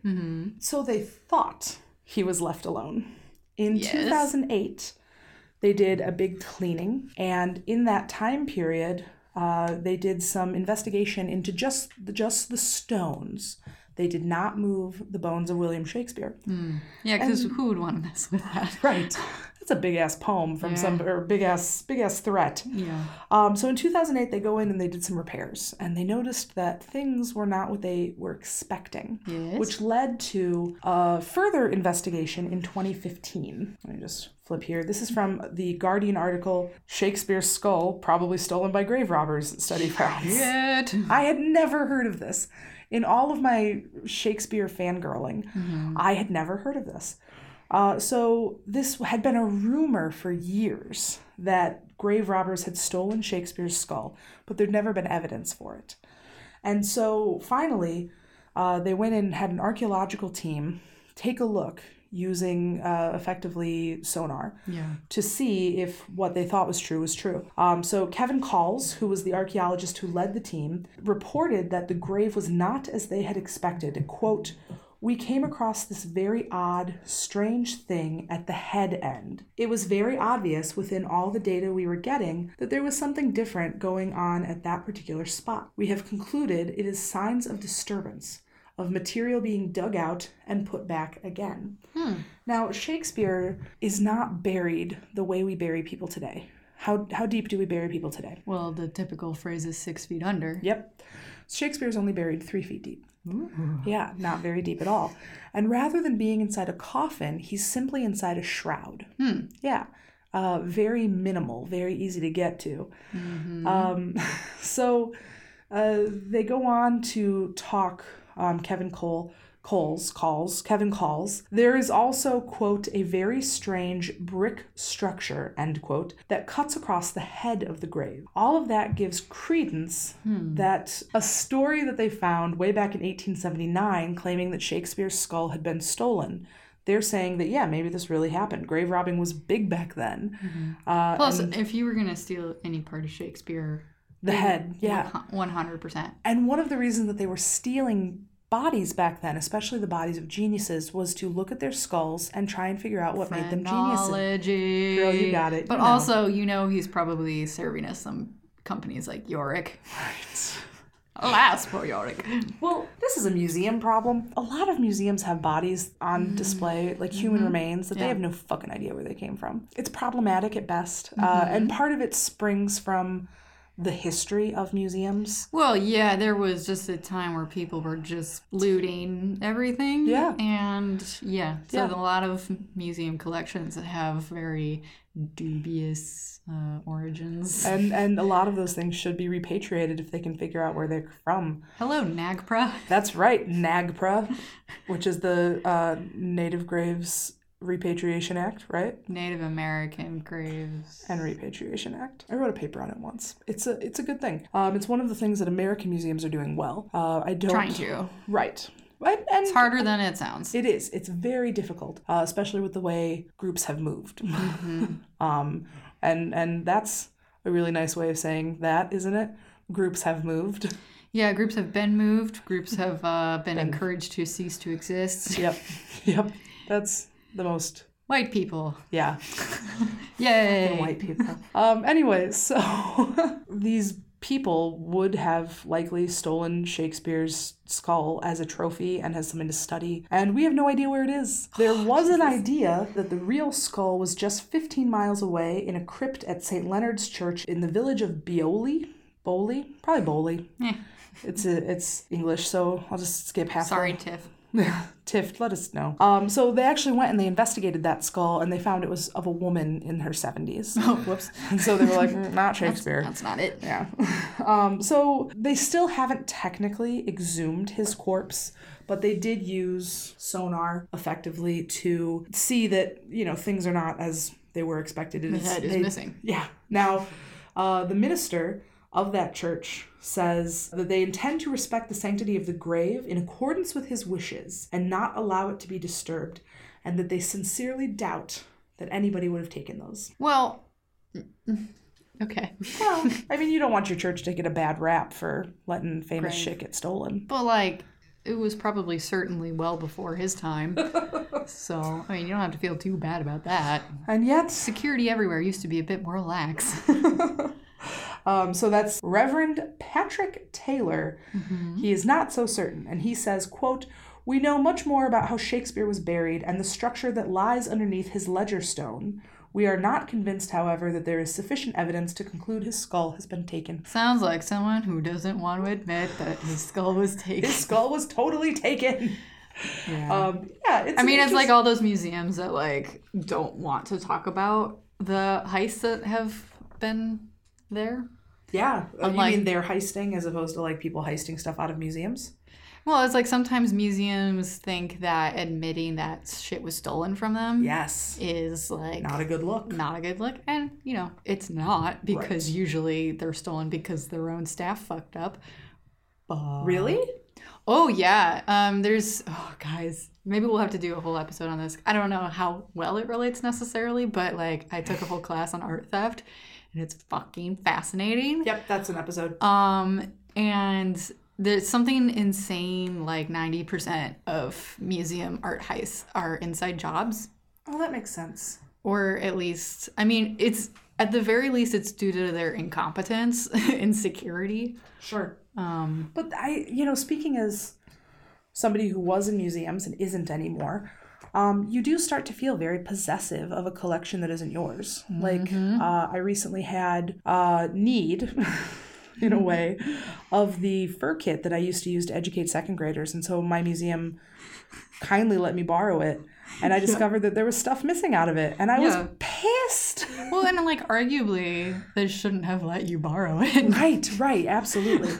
So they thought he was left alone. In Yes. 2008, they did a big cleaning, and in that time period, uh, they did some investigation into just the, just the stones. They did not move the bones of William Shakespeare. Yeah, because who would want to mess with that? Right. That's a big ass poem from some or big ass big ass threat. Yeah. Um, so in 2008, they go in and they did some repairs, and they noticed that things were not what they were expecting, Yes. which led to a further investigation in 2015. Let me just flip here. This is from the Guardian article Shakespeare's Skull, probably stolen by grave robbers, study found. Shit. I had never heard of this. In all of my Shakespeare fangirling, I had never heard of this. Uh, so, this had been a rumor for years that grave robbers had stolen Shakespeare's skull, but there'd never been evidence for it. And so, finally, uh, they went and had an archaeological team take a look using uh, effectively sonar Yeah. to see if what they thought was true was true. Um, so Kevin Colls, who was the archaeologist who led the team, reported that the grave was not as they had expected. Quote, we came across this very odd, strange thing at the head end. It was very obvious within all the data we were getting that there was something different going on at that particular spot. We have concluded it is signs of disturbance, of material being dug out and put back again. Hmm. Now, Shakespeare is not buried the way we bury people today. How, how deep do we bury people today? Well, the typical phrase is six feet under. Yep. Shakespeare is only buried three feet deep. Yeah, not very deep at all. And rather than being inside a coffin, he's simply inside a shroud. Yeah. Uh, very minimal, very easy to get to. Um, so uh, they go on to talk, um, Kevin Cole Coles calls Kevin Colls there is also quote a very strange brick structure end quote that cuts across the head of the grave. All of that gives credence that a story that they found way back in 1879 claiming that Shakespeare's skull had been stolen. They're saying that yeah, maybe this really happened. Grave robbing was big back then. Uh, Plus, if you were gonna steal any part of Shakespeare, the head, yeah. one hundred percent. And one of the reasons that they were stealing bodies back then, especially the bodies of geniuses, was to look at their skulls and try and figure out what made them geniuses. Girl, you got it. But You know. also, you know, he's probably serving us some companies like Yorick. Right. Alas, poor Yorick. Well, this is a museum problem. A lot of museums have bodies on display, like human remains, that they. Mm-hmm. Yeah. have no fucking idea where they came from. It's problematic at best. Uh, Mm-hmm. and part of it springs from the history of museums. Well, yeah, there was just a time where people were just looting everything. Yeah. And yeah, so Yeah. a lot of museum collections have very dubious uh, origins. And, and a lot of those things should be repatriated if they can figure out where they're from. Hello, NAGPRA. That's right, NAGPRA, which is the uh, Native Graves Repatriation Act, right? Native American graves. And Repatriation Act. I wrote a paper on it once. It's a it's a good thing. Um, it's one of the things that American museums are doing well. Uh, I don't Trying to. right, and, and It's harder than it sounds. it is. It's very difficult, uh, especially with the way groups have moved. um, and and that's a really nice way of saying that, isn't it? Groups have moved. Yeah, groups have been moved. Groups have uh, been encouraged to cease to exist. Yep, yep. That's the most. White people. Yeah, Yay. white people. Um, anyways, so these people would have likely stolen Shakespeare's skull as a trophy and as something to study, and we have no idea where it is. There was an idea that the real skull was just 15 miles away in a crypt at St. Leonard's Church in the village of Beoley. Bowley? Probably Bowley. Eh. It's a, it's English, so I'll just skip half. Sorry, Tiff. Tiff, let us know. Um, so they actually went and they investigated that skull and they found it was of a woman in her 70s. Oh, whoops. And so they were like, "Mm, not Shakespeare. That's not it. Yeah. Um, so they still haven't technically exhumed his corpse, but they did use sonar effectively to see that, you know, things are not as they were expected. It The head is they- missing. Yeah. Now, uh, the minister of that church says that they intend to respect the sanctity of the grave in accordance with his wishes and not allow it to be disturbed, and that they sincerely doubt that anybody would have taken those. Well, mm, mm, okay. Well, I mean, you don't want your church to get a bad rap for letting famous Right. shit get stolen. But, like, it was probably certainly well before his time. so, I mean, you don't have to feel too bad about that. And yet, Security everywhere used to be a bit more lax. um, so that's Reverend Patrick Taylor. He is not so certain, and he says, quote, we know much more about how Shakespeare was buried and the structure that lies underneath his ledger stone. We are not convinced, however, that there is sufficient evidence to conclude his skull has been taken. Sounds like someone who doesn't want to admit that his skull was taken. His skull was totally taken. Yeah. Um, yeah, it's I mean, an it's like all those museums that like don't want to talk about the heists that have been there. yeah. Unlike- you mean they're heisting as opposed to like people heisting stuff out of museums? Well, it's like sometimes museums think that admitting that shit was stolen from them Yes. is like Not a good look. not a good look, and you know it's not because Right. usually they're stolen because their own staff fucked up. But Really? Oh yeah. Um there's oh guys, maybe we'll have to do a whole episode on this. I don't know how well it relates necessarily, but like I took a whole class on art theft and it's fucking fascinating. Yep, that's an episode. Um and there's something insane like 90% of museum art heists are inside jobs Oh, that makes sense. or at least I mean it's at the very least it's due to their incompetence in security. Sure. Um But I, you know, speaking as somebody who was in museums and isn't anymore, um, you do start to feel very possessive of a collection that isn't yours. Like, uh, I recently had uh, need, in a way, of the fur kit that I used to use to educate second graders. And so my museum kindly let me borrow it. And I discovered that there was stuff missing out of it. And I was pissed. Well, and like arguably, they shouldn't have let you borrow it. Right, right, absolutely.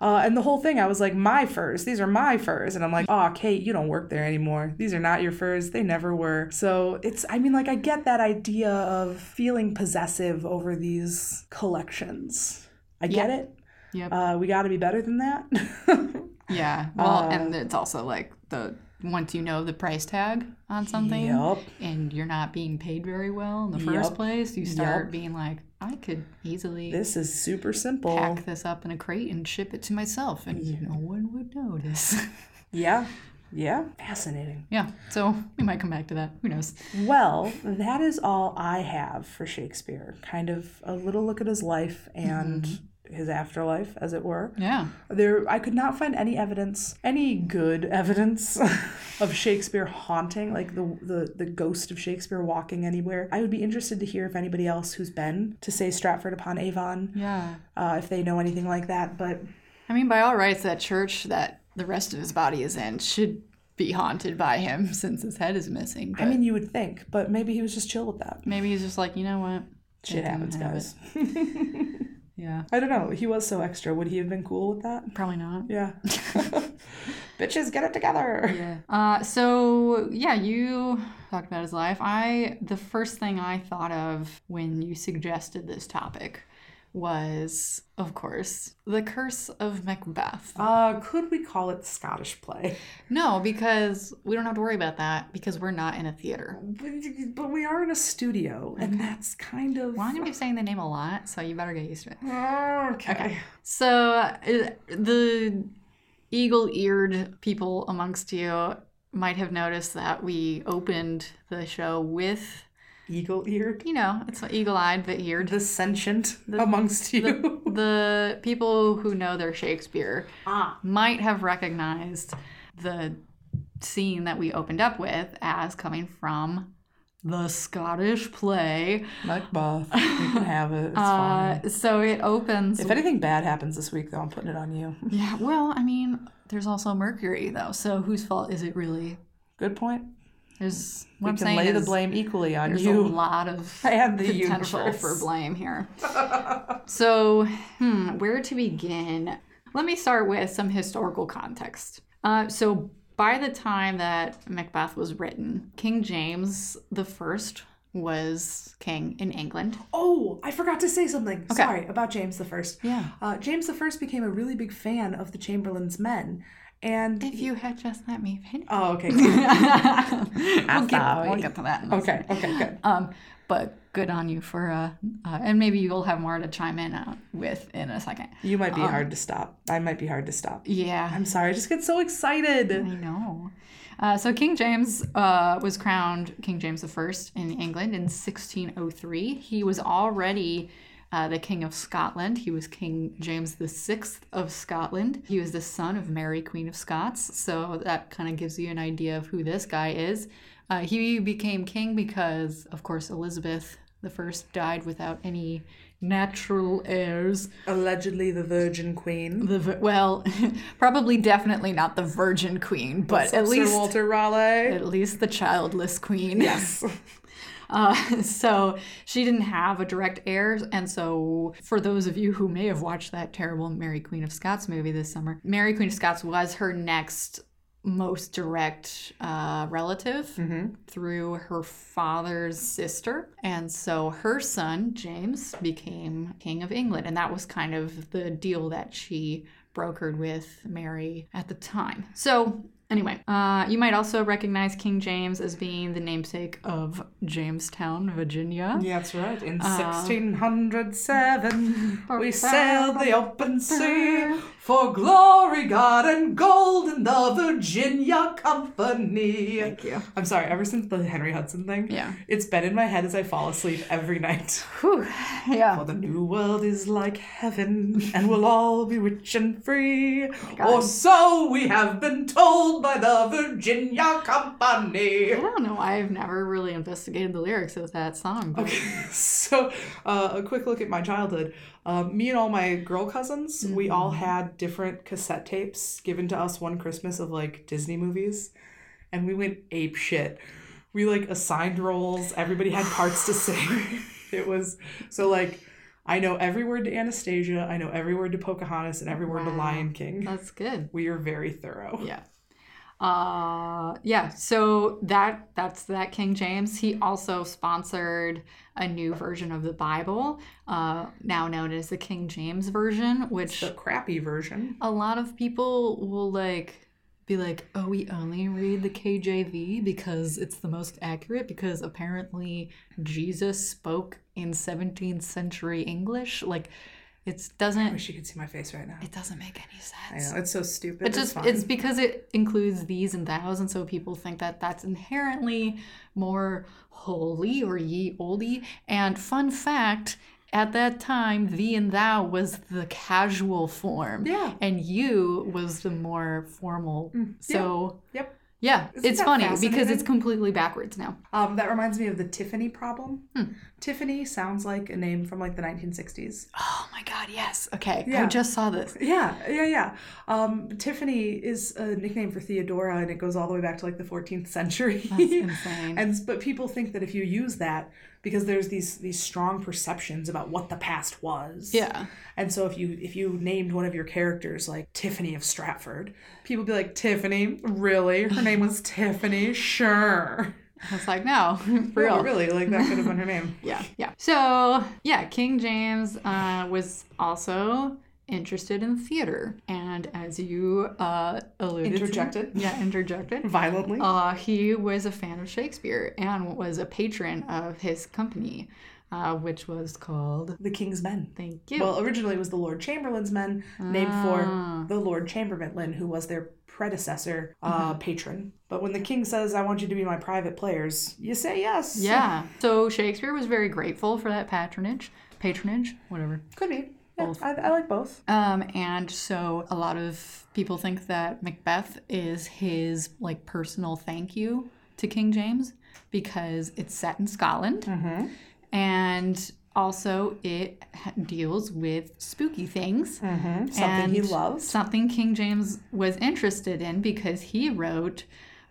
Uh, and the whole thing, I was like, my furs, these are my furs. And I'm like, oh, Kate, you don't work there anymore. These are not your furs. They never were. So it's, I mean, like, I get that idea of feeling possessive over these collections. I get it. Yep. Uh, we got to be better than that. Yeah. Well, Uh, and it's also like the once you know the price tag on something Yup. and you're not being paid very well in the first Yup. place, you start Yup. being like, I could easily This is super simple. pack this up in a crate and ship it to myself and no one would notice. Yeah. Yeah. Fascinating. yeah. So we might come back to that. Who knows? Well, that is all I have for Shakespeare. Kind of a little look at his life and mm-hmm. His afterlife, as it were. Yeah. There, I could not find any evidence, any good evidence, of Shakespeare haunting, like the, the the ghost of Shakespeare walking anywhere. I would be interested to hear if anybody else who's been to say Stratford upon Avon, Yeah. uh, if they know anything like that. But I mean, by all rights, that church that the rest of his body is in should be haunted by him since his head is missing. I mean, you would think, but maybe he was just chill with that. maybe he's just like, you know what? Shit happens, guys. Yeah. I don't know. He was so extra. Would he have been cool with that? Probably not. Yeah. Bitches, get it together. Yeah. Uh, so yeah, you talked about his life. I the first thing I thought of when you suggested this topic was, of course, the Curse of Macbeth. Uh, could we call it Scottish play? No, because we don't have to worry about that because we're not in a theater. But, but we are in a studio, and that's kind of. Well, I'm gonna be saying the name a lot, so you better get used to it. Okay. So uh, the eagle-eared people amongst you might have noticed that we opened the show with, Eagle eared. you know, it's eagle-eyed but eared. The sentient amongst you. the people who know their Shakespeare ah. might have recognized the scene that we opened up with as coming from the Scottish play. Macbeth. You can have it. It's fine. Uh, so it opens. If anything bad happens this week, though, I'm putting it on you. yeah, well, I mean, there's also Mercury though. So whose fault is it really? Good point. There's We I'm can lay the blame equally on there's you. a lot of and the potential universe. for blame here. so, hmm, where to begin? Let me start with some historical context. Uh, so, by the time that Macbeth was written, King James the First was king in England. Oh, I forgot to say something. Sorry about James the First. Yeah. Uh, James the First became a really big fan of the Chamberlain's men, and If you had just let me finish. oh, okay, we'll, get, we'll get to that. in a okay, okay, good. Um, but good on you for, uh, uh, and maybe you'll have more to chime in uh, with in a second. You might be Um, hard to stop. I might be hard to stop. Yeah. I'm sorry. I just get so excited. I know. Uh, so King James uh, was crowned King James I in England in 1603. He was already uh, the King of Scotland. He was King James VI of Scotland. He was the son of Mary, Queen of Scots. So that kind of gives you an idea of who this guy is. Uh, he became king because, of course, Elizabeth I died without any natural heirs. Allegedly, the Virgin Queen. The well, probably definitely not the Virgin Queen, but at Sir least Walter Raleigh. at least the childless queen. Yes. Uh, so she didn't have a direct heir, and so for those of you who may have watched that terrible Mary Queen of Scots movie this summer, Mary Queen of Scots was her next most direct uh, relative through her father's sister. And so her son, James, became King of England. And that was kind of the deal that she brokered with Mary at the time. So, anyway, uh, you might also recognize King James as being the namesake of Jamestown, Virginia. Yeah, that's right. In Uh, 1607, we sailed the open sea for glory, God, and gold in the Virginia Company. Thank you. I'm sorry, ever since the Henry Hudson thing, Yeah. it's been in my head as I fall asleep every night. Whew. Yeah. For the new world is like heaven, and we'll all be rich and free. God. Or so we have been told by the Virginia Company. I don't know. I've never really investigated the lyrics of that song. But so uh, a quick look at my childhood uh, me and all my girl cousins we all had different cassette tapes given to us one christmas of like disney movies and we went ape shit we like assigned roles everybody had parts to sing It was so like I know every word to Anastasia, I know every word to Pocahontas, and every word to Lion King. That's good. We are very thorough. Yeah. Uh yeah, so that that's that King James. He also sponsored a new version of the Bible, uh now known as the King James version, which The crappy version. a lot of people will like be like, "Oh, we only read the KJV because it's the most accurate because apparently Jesus spoke in 17th century English." Like it doesn't I wish you could see my face right now. it doesn't make any sense. I know it's so stupid. It just fine. it's because it includes these and thous, and so people think that that's inherently more holy or ye olde. And fun fact, at that time, thee and thou was the casual form, yeah. and you was the more formal. So Yep. yeah, Isn't it's funny because it's completely backwards now. Um, that reminds me of the Tiffany problem. Hmm. Tiffany sounds like a name from like the 1960s. Oh my god, yes. Okay, I just saw this. Yeah, yeah, yeah. Um, Tiffany is a nickname for Theodora, and it goes all the way back to like the 14th century. That's insane. and but people think that if you use that, because there's these these strong perceptions about what the past was. yeah. And so if you if you named one of your characters like Tiffany of Stratford, people would be like, Tiffany, really? Her name was Tiffany, sure. It's like no, for No, real. really, like that could have been her name. Yeah, yeah. So, yeah, King James uh, was also interested in theater. And as you uh, alluded Interjected. to, yeah, interjected. Violently. Uh, he was a fan of Shakespeare and was a patron of his company, uh, which was called. the King's Men. Thank you. Well, originally it was the Lord Chamberlain's Men, named Ah. for the Lord Chamberlain, who was their predecessor uh, Mm-hmm. patron. But when the king says, I want you to be my private players, you say yes. yeah. So Shakespeare was very grateful for that patronage, patronage, whatever. Could be. Yeah, I, I like both. Um, and so a lot of people think that Macbeth is his like personal thank you to King James because it's set in Scotland Mm-hmm. And also it deals with spooky things. Mm-hmm. Something he loves. Something King James was interested in because he wrote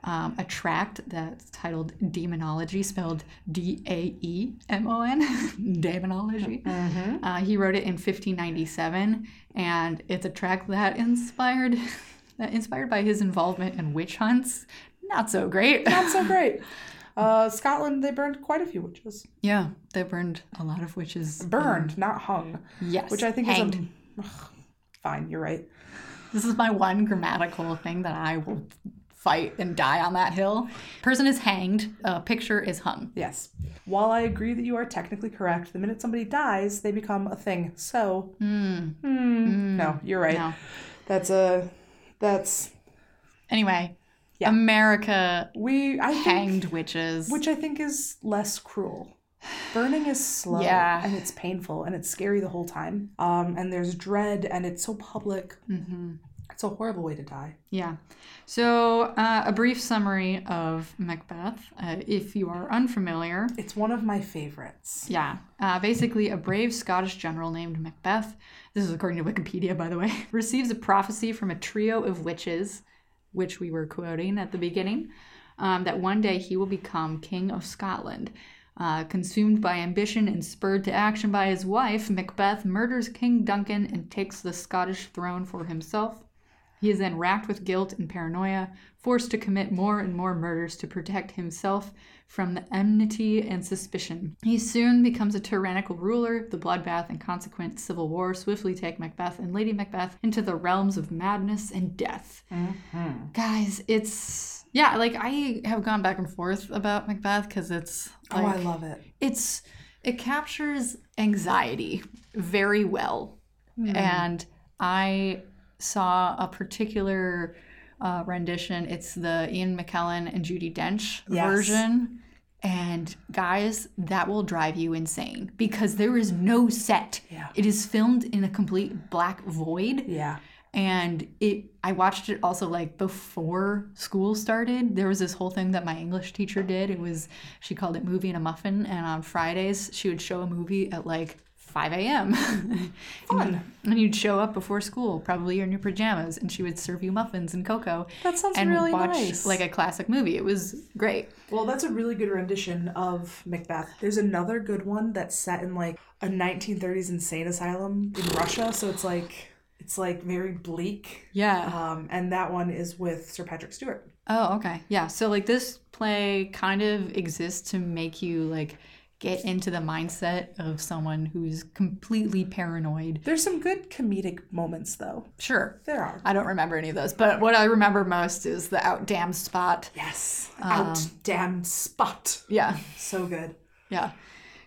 um, a tract that's titled Demonology, spelled D A E M O N, Demonology. Mm-hmm. Uh, he wrote it in 1597, and it's a tract that inspired, that inspired by his involvement in witch hunts. Not so great. Not so great. Uh, Scotland, they burned quite a few witches. Yeah, they burned a lot of witches. Burned, not hung. Yes, Which I think hanged. is a. Ugh, fine, you're right. This is my one grammatical thing that I will fight and die on that hill. Person is hanged. A picture is hung. Yes. While I agree that you are technically correct, the minute somebody dies, they become a thing. So, Hmm. hmm, no, you're right. No. That's a. That's. Anyway, Yeah. America We. I think. hanged witches. Which I think is less cruel. Burning is slow Yeah. and it's painful and it's scary the whole time. Um, and there's dread and it's so public. hmm It's a horrible way to die. Yeah. So, uh, a brief summary of Macbeth, uh, if you are unfamiliar. It's one of my favorites. Yeah. Uh, basically, a brave Scottish general named Macbeth, this is according to Wikipedia, by the way, receives a prophecy from a trio of witches, which we were quoting at the beginning, um, that one day he will become King of Scotland. Uh, consumed by ambition and spurred to action by his wife, Macbeth murders King Duncan and takes the Scottish throne for himself. He is then racked with guilt and paranoia, forced to commit more and more murders to protect himself from the enmity and suspicion. He soon becomes a tyrannical ruler. The bloodbath and consequent civil war swiftly take Macbeth and Lady Macbeth into the realms of madness and death. Mm-hmm. Guys, it's yeah, like I have gone back and forth about Macbeth because it's like oh, I love it. it's it captures anxiety very well Hmm. and i saw a particular uh, rendition. It's the ian mckellen and judi dench Yes. version. And guys that will drive you insane because there is no set. Yeah. it is filmed in a complete black void. Yeah. and it i watched it also like before school started. There was this whole thing that my english teacher did. It was she called it movie and a muffin. And on fridays she would show a movie at like 5 a.m. Fun. and you'd show up before school, probably in your pajamas, and she would serve you muffins and cocoa. That sounds and really watch nice. like a classic movie. It was great. Well, that's a really good rendition of Macbeth. There's another good one that's set in like a 1930s insane asylum in Russia, so it's like it's like very bleak. Yeah. Um, and that one is with Sir Patrick Stewart. Oh, okay. Yeah. So like this play kind of exists to make you like get into the mindset of someone who's completely paranoid. There's some good comedic moments though. Sure. There are. I don't remember any of those, but what I remember most is the out damn spot. Yes. Um, Out damn spot. Yeah. So good. Yeah.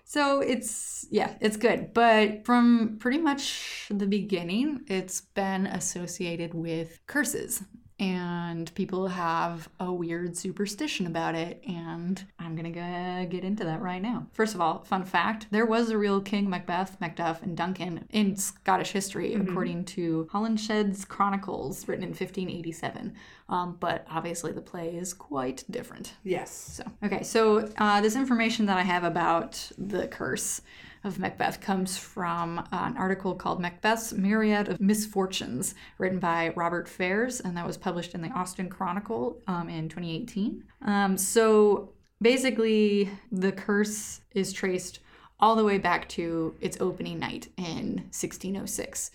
So it's yeah, it's good. But from pretty much the beginning, it's been associated with curses. And people have a weird superstition about it, and I'm gonna go get into that right now. First of all, fun fact there was a real King Macbeth, Macduff, and Duncan in Scottish history, according to Holinshed's Chronicles, written in 1587. Um, but obviously, the play is quite different. Yes. So, okay, so uh, this information that I have about the curse of Macbeth comes from an article called Macbeth's Myriad of Misfortunes, written by Robert Faires, and that was published in the Austin Chronicle um, in 2018. Um, so basically, the curse is traced all the way back to its opening night in 1606.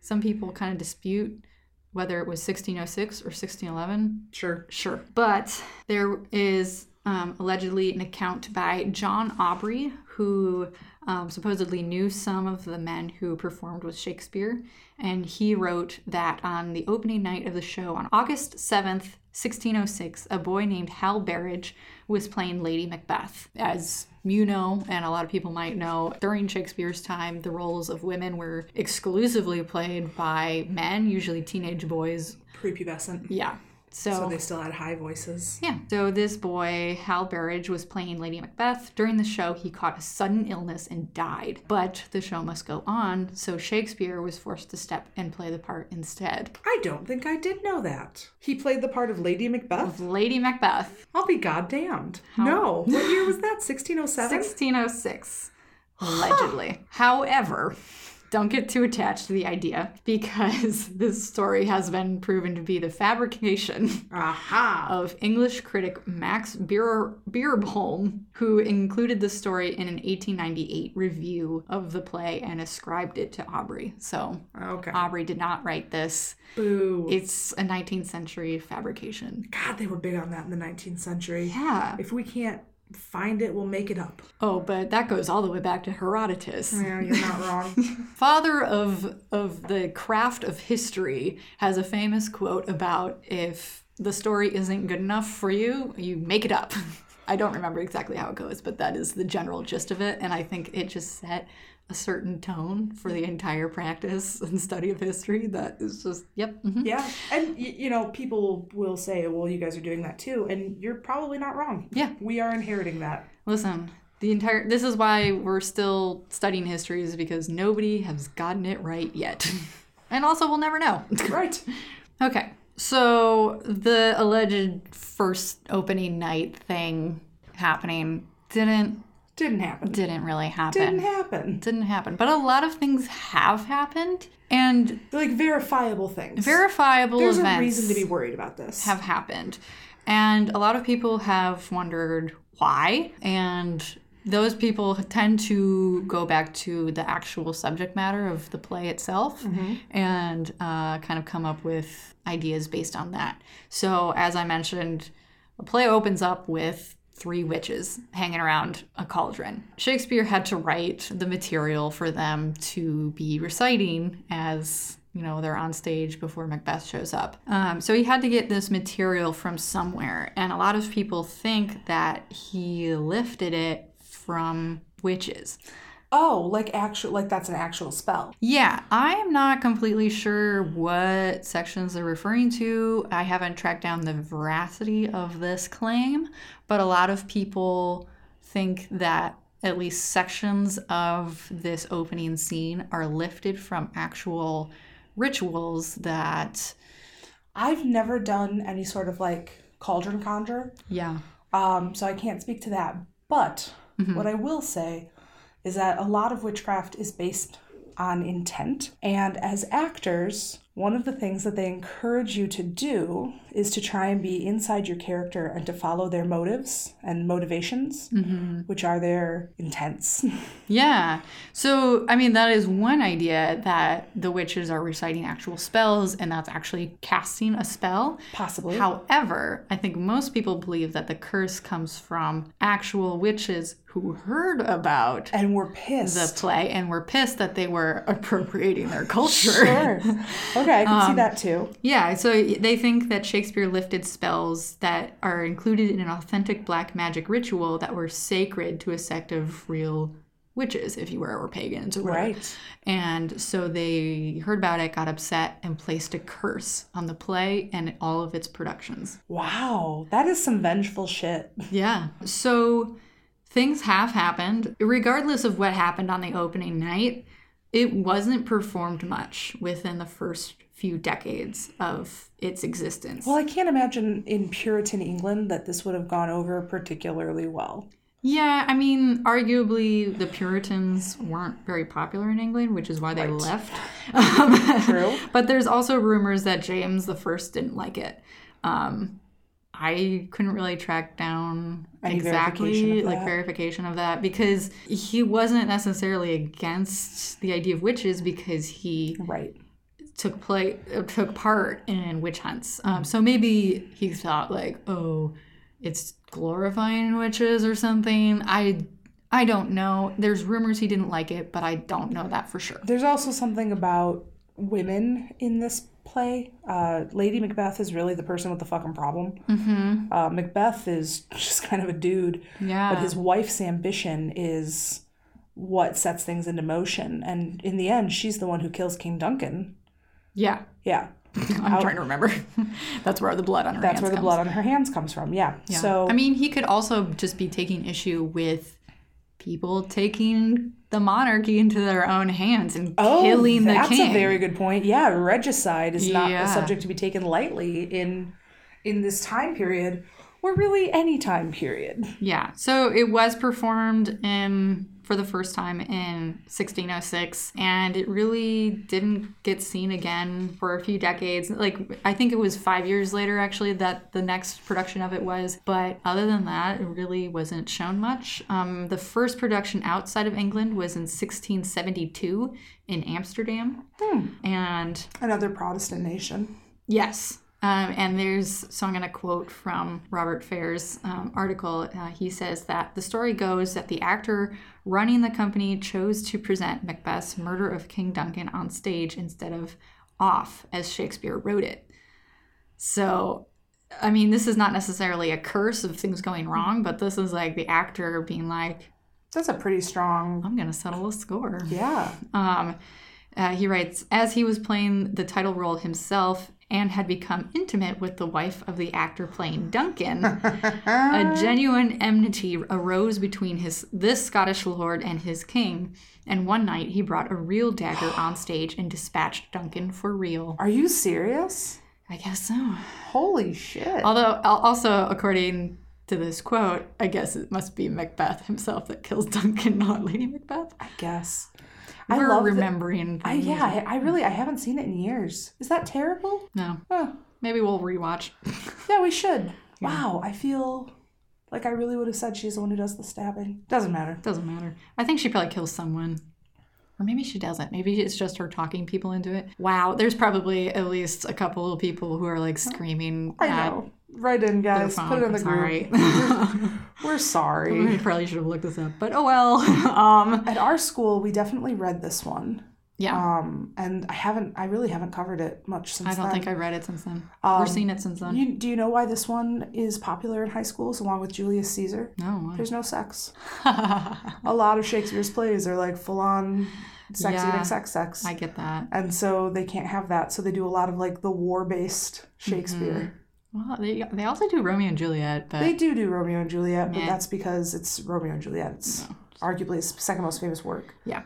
Some people kind of dispute whether it was 1606 or 1611. Sure. Sure. But there is um, allegedly an account by John Aubrey, who um, supposedly knew some of the men who performed with Shakespeare. And he wrote that on the opening night of the show, on August 7th, 1606, a boy named Hal Berridge was playing Lady Macbeth. As you know, and a lot of people might know, during Shakespeare's time, the roles of women were exclusively played by men, usually teenage boys. Prepubescent. Yeah. So they still had high voices. Yeah. So this boy, Hal Berridge, was playing Lady Macbeth. During the show, he caught a sudden illness and died. But the show must go on, so Shakespeare was forced to step and play the part instead I don't think I did know that. He played the part of Lady Macbeth. of Lady Macbeth, I'll be goddamned. No. What year was that? 1607? 1606, allegedly. However, don't get too attached to the idea because this story has been proven to be the fabrication Aha. of English critic Max Beer- Beerbohm, who included the story in an 1898 review of the play and ascribed it to Aubrey. So Okay. Aubrey did not write this. Boo. It's a 19th century fabrication. God, they were big on that in the 19th century. Yeah. If we can't find it, we'll make it up. Oh, but that goes all the way back to Herodotus. Yeah, you're not wrong. Father of of the craft of history has a famous quote about if the story isn't good enough for you, you make it up. I don't remember exactly how it goes, but that is the general gist of it, and I think it just set a certain tone for the entire practice and study of history that is just yep. mhm. yeah. And, y- you know, people will say, well, you guys are doing that too. And you're probably not wrong. Yeah. We are inheriting that. Listen, the entire this is why we're still studying history is because nobody has gotten it right yet. and also we'll never know. Right. Okay. So the alleged first opening night thing happening didn't Didn't happen. didn't really happen. Didn't happen. Didn't happen. But a lot of things have happened and like verifiable things. verifiable There's events There's a reason to be worried about this. have happened. And a lot of people have wondered why. And those people tend to go back to the actual subject matter of the play itself and uh, kind of come up with ideas based on that. So, as I mentioned, the play opens up with three witches hanging around a cauldron. Shakespeare had to write the material for them to be reciting as you know they're on stage before Macbeth shows up. Um, so he had to get this material from somewhere, and a lot of people think that he lifted it from witches. Oh, like actual, like that's an actual spell. Yeah, I am not completely sure what sections they're referring to. I haven't tracked down the veracity of this claim, but a lot of people think that at least sections of this opening scene are lifted from actual rituals that I've never done any sort of like cauldron conjure, yeah um, so I can't speak to that. But Mm-hmm. what I will say is that a lot of witchcraft is based on intent. And as actors, one of the things that they encourage you to do is to try and be inside your character and to follow their motives and motivations, mm-hmm. which are their intents. Yeah. So, I mean, that is one idea that the witches are reciting actual spells and that's actually casting a spell. Possibly. However, I think most people believe that the curse comes from actual witches who heard about and we're the play and were pissed that they were appropriating their culture. Sure. Oh, Okay, I can Um, see that too. Yeah, so they think that Shakespeare lifted spells that are included in an authentic black magic ritual that were sacred to a sect of real witches, if you were, or pagans or whatever. Right. And so they heard about it, got upset, and placed a curse on the play and all of its productions. Wow, that is some vengeful shit. Yeah. So things have happened. Regardless of what happened on the opening night, it wasn't performed much within the first few decades of its existence. Well, I can't imagine in Puritan England that this would have gone over particularly well. Yeah, I mean, arguably the Puritans weren't very popular in England, which is why they Right. left. Um, True. but there's also rumors that James the First didn't like it. Um, I couldn't really track down Any exactly verification like verification of that because he wasn't necessarily against the idea of witches because he Right. took play uh, took part in witch hunts. Um, so maybe he thought like, oh, it's glorifying witches or something. I I don't know. There's rumors he didn't like it, but I don't know that for sure. There's also something about women in this play. Uh, Lady Macbeth is really the person with the fucking problem. Mm-hmm. Uh, Macbeth is just kind of a dude, Yeah. but his wife's ambition is what sets things into motion. And in the end, she's the one who kills King Duncan. yeah. Yeah, I'm trying to remember. That's where the blood on her that's hands where the comes. blood on her hands comes from. Yeah. Yeah. So I mean, he could also just be taking issue with people taking the monarchy into their own hands and oh, killing the Oh, that's king. a very good point. Yeah, regicide is not Yeah. a subject to be taken lightly in in this time period, or really any time period. Yeah. So it was performed in for the first time in 1606 and it really didn't get seen again for a few decades. Like I think it was 5 years later actually that the next production of it was, but other than that it really wasn't shown much. Um, the first production outside of England was in 1672 in Amsterdam. And Another Protestant nation. Yes. Um, and there's, so I'm going to quote from Robert Faires' um, article. Uh, he says that the story goes that the actor running the company chose to present Macbeth's murder of King Duncan on stage instead of off, as Shakespeare wrote it. So, I mean, this is not necessarily a curse of things going wrong, but this is like the actor being like, That's a pretty strong. I'm going to settle a score. Yeah. Um, uh, he writes, as he was playing the title role himself and had become intimate with the wife of the actor playing Duncan, a genuine enmity arose between his this Scottish lord and his king. And one night he brought a real dagger on stage and dispatched Duncan for real. Are you serious? I guess so. Holy shit. Although, also according to this quote, I guess it must be Macbeth himself that kills Duncan, not Lady Macbeth. I guess. We're I love remembering. I, things. yeah, I, I really I haven't seen it in years. Is that terrible? No. Oh, Maybe we'll rewatch. yeah, we should. Wow, I feel like I really would have said she's the one who does the stabbing. Doesn't matter. Doesn't matter. I think she probably kills someone. Or maybe she doesn't. Maybe it's just her talking people into it. Wow, there's probably at least a couple of people who are like screaming. I at know. Right in, guys. Put it in the group. We're sorry. we probably should have looked this up, but oh well. um, At our school, we definitely read this one. yeah, Um, and I haven't, I really haven't covered it much since I don't then. think I read it since then or Um, seen it since then. You, do you know why this one is popular in high schools along with Julius Caesar? no. There's no sex. A lot of Shakespeare's plays are like full on sex Yeah. eating sex sex. I get that. and so they can't have that. So they do a lot of like the war based Shakespeare. Well, they they also do Romeo and Juliet, but They do do Romeo and Juliet, but that's because it's Romeo and Juliet. It's arguably his second most famous work. yeah.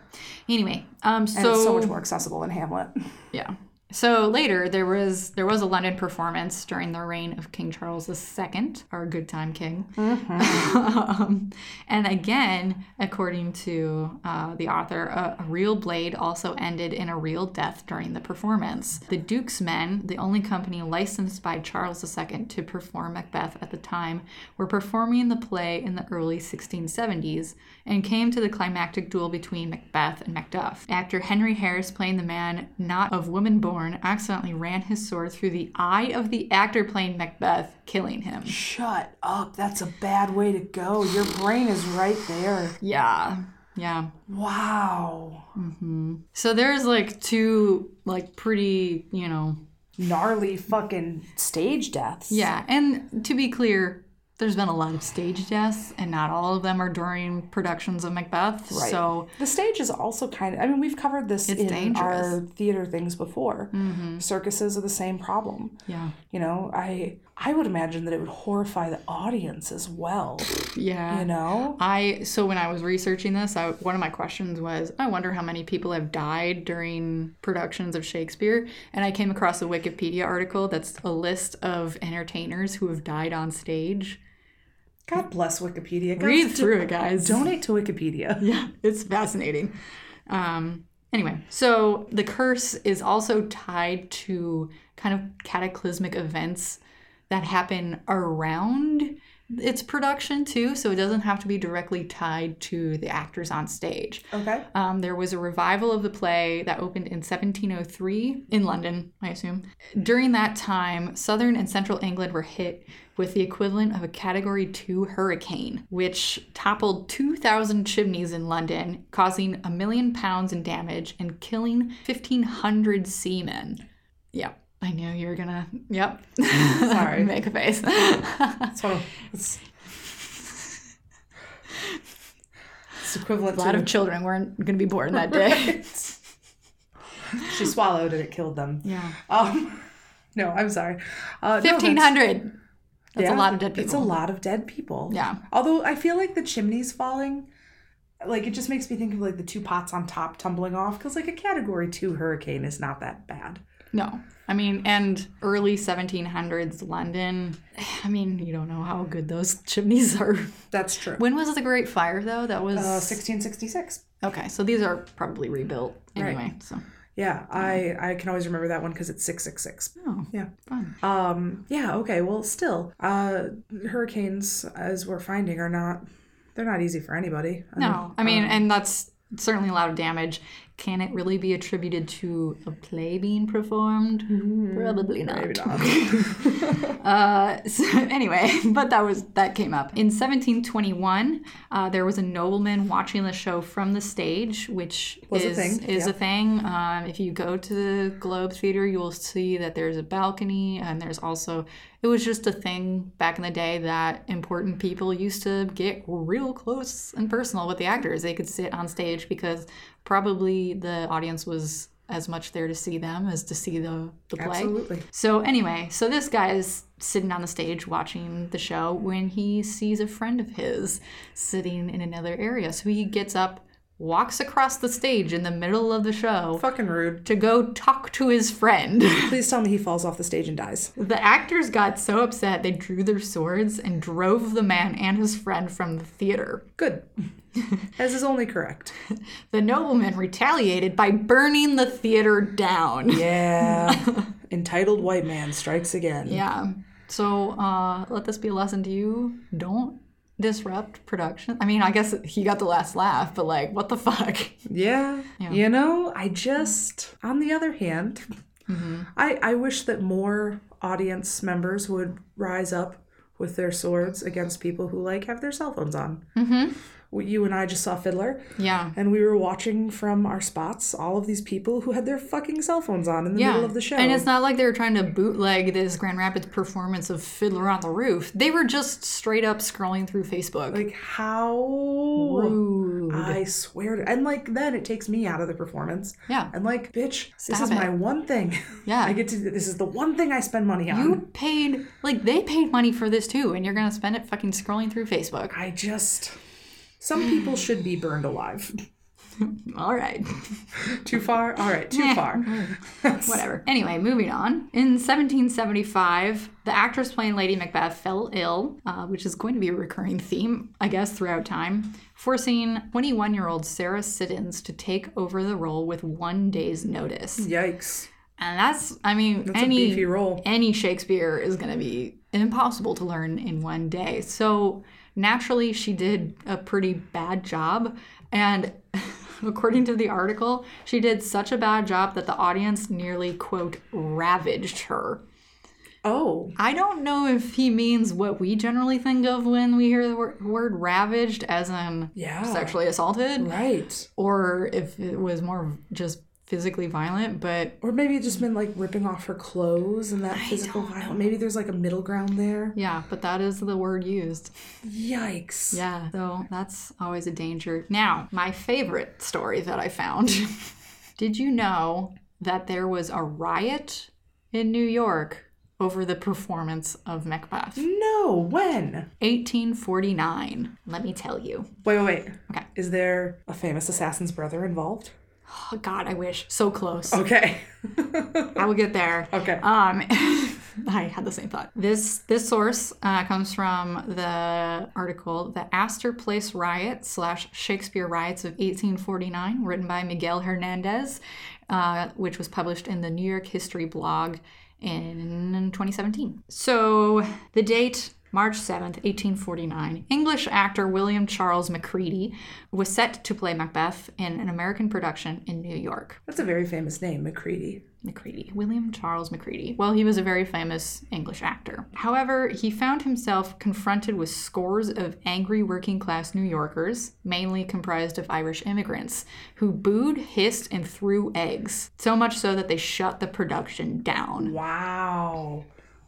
Anyway, um, And so it's so much more accessible than Hamlet. Yeah. So later there was there was a London performance during the reign of King Charles II, our good time king. um, and again, according to uh, the author, a, a real blade also ended in a real death during the performance. The Duke's Men, the only company licensed by Charles II to perform Macbeth at the time, were performing the play in the early 1670s and came to the climactic duel between Macbeth and Macduff. Actor Henry Harris, playing the man not of woman born, accidentally ran his sword through the eye of the actor playing Macbeth, killing him. Shut up. That's a bad way to go. Your brain is right there. Yeah. Yeah. Wow. Mm-hmm. So there's like two like pretty, you know, Gnarly fucking stage deaths. yeah. And to be clear, there's been a lot of stage deaths and not all of them are during productions of Macbeth. Right. So the stage is also kind of, I mean, we've covered this in dangerous. our theater things before. Mm-hmm. Circuses are the same problem. yeah. You know, I I would imagine that it would horrify the audience as well. Yeah. You know? I so when I was researching this, I, one of my questions was, I wonder how many people have died during productions of Shakespeare, and I came across a Wikipedia article that's a list of entertainers who have died on stage. God bless Wikipedia. Guys, Read through it, guys. Donate to Wikipedia. Yeah, it's fascinating. Um, anyway, so the curse is also tied to kind of cataclysmic events that happen around its production too, so it doesn't have to be directly tied to the actors on stage. Okay. Um, there was a revival of the play that opened in 1703 in London, I assume. During that time, southern and central England were hit with the equivalent of a Category 2 hurricane, which toppled 2,000 chimneys in London, causing a million pounds in damage and killing 1,500 seamen. Yep. I knew you were gonna. Yep. Sorry. Make a face. That's one of, it's, it's equivalent to a lot to of children weren't gonna be born that day. she swallowed and it killed them. Yeah. Um, no, I'm sorry. Uh, no, 1,500. That's yeah, a lot of dead people. It's a lot of dead people. Yeah. Although I feel like the chimneys falling, like it just makes me think of like the two pots on top tumbling off because like a Category Two hurricane is not that bad. No. I mean, and early 1700s London, I mean, you don't know how good those chimneys are. That's true. When was the Great Fire, though? That was. Uh, 1666. okay, so these are probably rebuilt anyway. So. Yeah, I I can always remember that one because it's 666. Oh, Yeah. fun. Um. Yeah. Okay. Well, still, uh, hurricanes, as we're finding, are not. They're not easy for anybody. No, I mean, and that's certainly a lot of damage. Can it really be attributed to a play being performed? Probably not. Maybe not. Uh, so anyway, but that was that came up in 1721. Uh, there was a nobleman watching the show from the stage, which Was a is thing, is yeah. a thing. Um, if you go to the Globe Theater, you will see that there's a balcony, and there's also it was just a thing back in the day that important people used to get real close and personal with the actors. They could sit on stage because probably the audience was as much there to see them as to see the, the play. Absolutely. So anyway, so this guy is sitting on the stage watching the show when he sees a friend of his sitting in another area. So he gets up, walks across the stage in the middle of the show Fucking rude. to go talk to his friend. Please tell me he falls off the stage and dies. the actors got so upset they drew their swords and drove the man and his friend from the theater. Good. As is only correct. The nobleman retaliated by burning the theater down. Yeah. Entitled white man strikes again. Yeah. So uh, let this be a lesson to you. Don't disrupt production. I mean, I guess he got the last laugh, but like, what the fuck? Yeah. You know, I just, on the other hand, Mm-hmm. I, I wish that more audience members would rise up with their swords against people who like have their cell phones on. Mm-hmm. You and I just saw Fiddler, Yeah. and we were watching from our spots all of these people who had their fucking cell phones on in the Yeah. middle of the show. And it's not like they were trying to bootleg this Grand Rapids performance of Fiddler on the Roof. They were just straight up scrolling through Facebook. like how Rude. I swear to and like then it takes me out of the performance. Yeah. And like, bitch, this is it. my one thing. Yeah. I get to this is the one thing I spend money on. You paid, like, they paid money for this too, and you're gonna spend it fucking scrolling through Facebook. I just some people should be burned alive. All right. Too far? All right, too far. Whatever. Anyway, moving on. In 1775, the actress playing Lady Macbeth fell ill, uh, which is going to be a recurring theme, I guess, throughout time, forcing 21 year old Sarah Siddons to take over the role with one day's notice. Yikes. And that's, I mean, That's any a beefy role. any Shakespeare is going to be impossible to learn in one day. So naturally, she did a pretty bad job. And according to the article, she did such a bad job that the audience nearly, quote, ravaged her. Oh, I don't know if he means what we generally think of when we hear the wor- word ravaged, as in yeah. sexually assaulted, Right. or if it was more just physically violent. But Or maybe it just meant like ripping off her clothes and that physical violence. Maybe there's like a middle ground there. yeah, but that is the word used. Yikes. Yeah, so that's always a danger. Now, my favorite story that I found. Did you know that there was a riot in New York over the performance of Macbeth? No, when? 1849. Let me tell you. Wait, wait, wait. Okay. Is there a famous assassin's brother involved? Oh, God, I wish. So close. Okay. I will get there. okay. Um, I had the same thought. This this source uh, comes from the article "The Astor Place Riot slash Shakespeare Riots of 1849," written by Miguel Hernandez, uh, which was published in the New York History blog in 2017. So the date. March 7th, 1849, English actor William Charles Macready was set to play Macbeth in an American production in New York. That's a very famous name, McCready. Macready, William Charles Macready. Well, he was a very famous English actor. However, he found himself confronted with scores of angry working class New Yorkers, mainly comprised of Irish immigrants, who booed, hissed, and threw eggs. So much so that they shut the production down. Wow.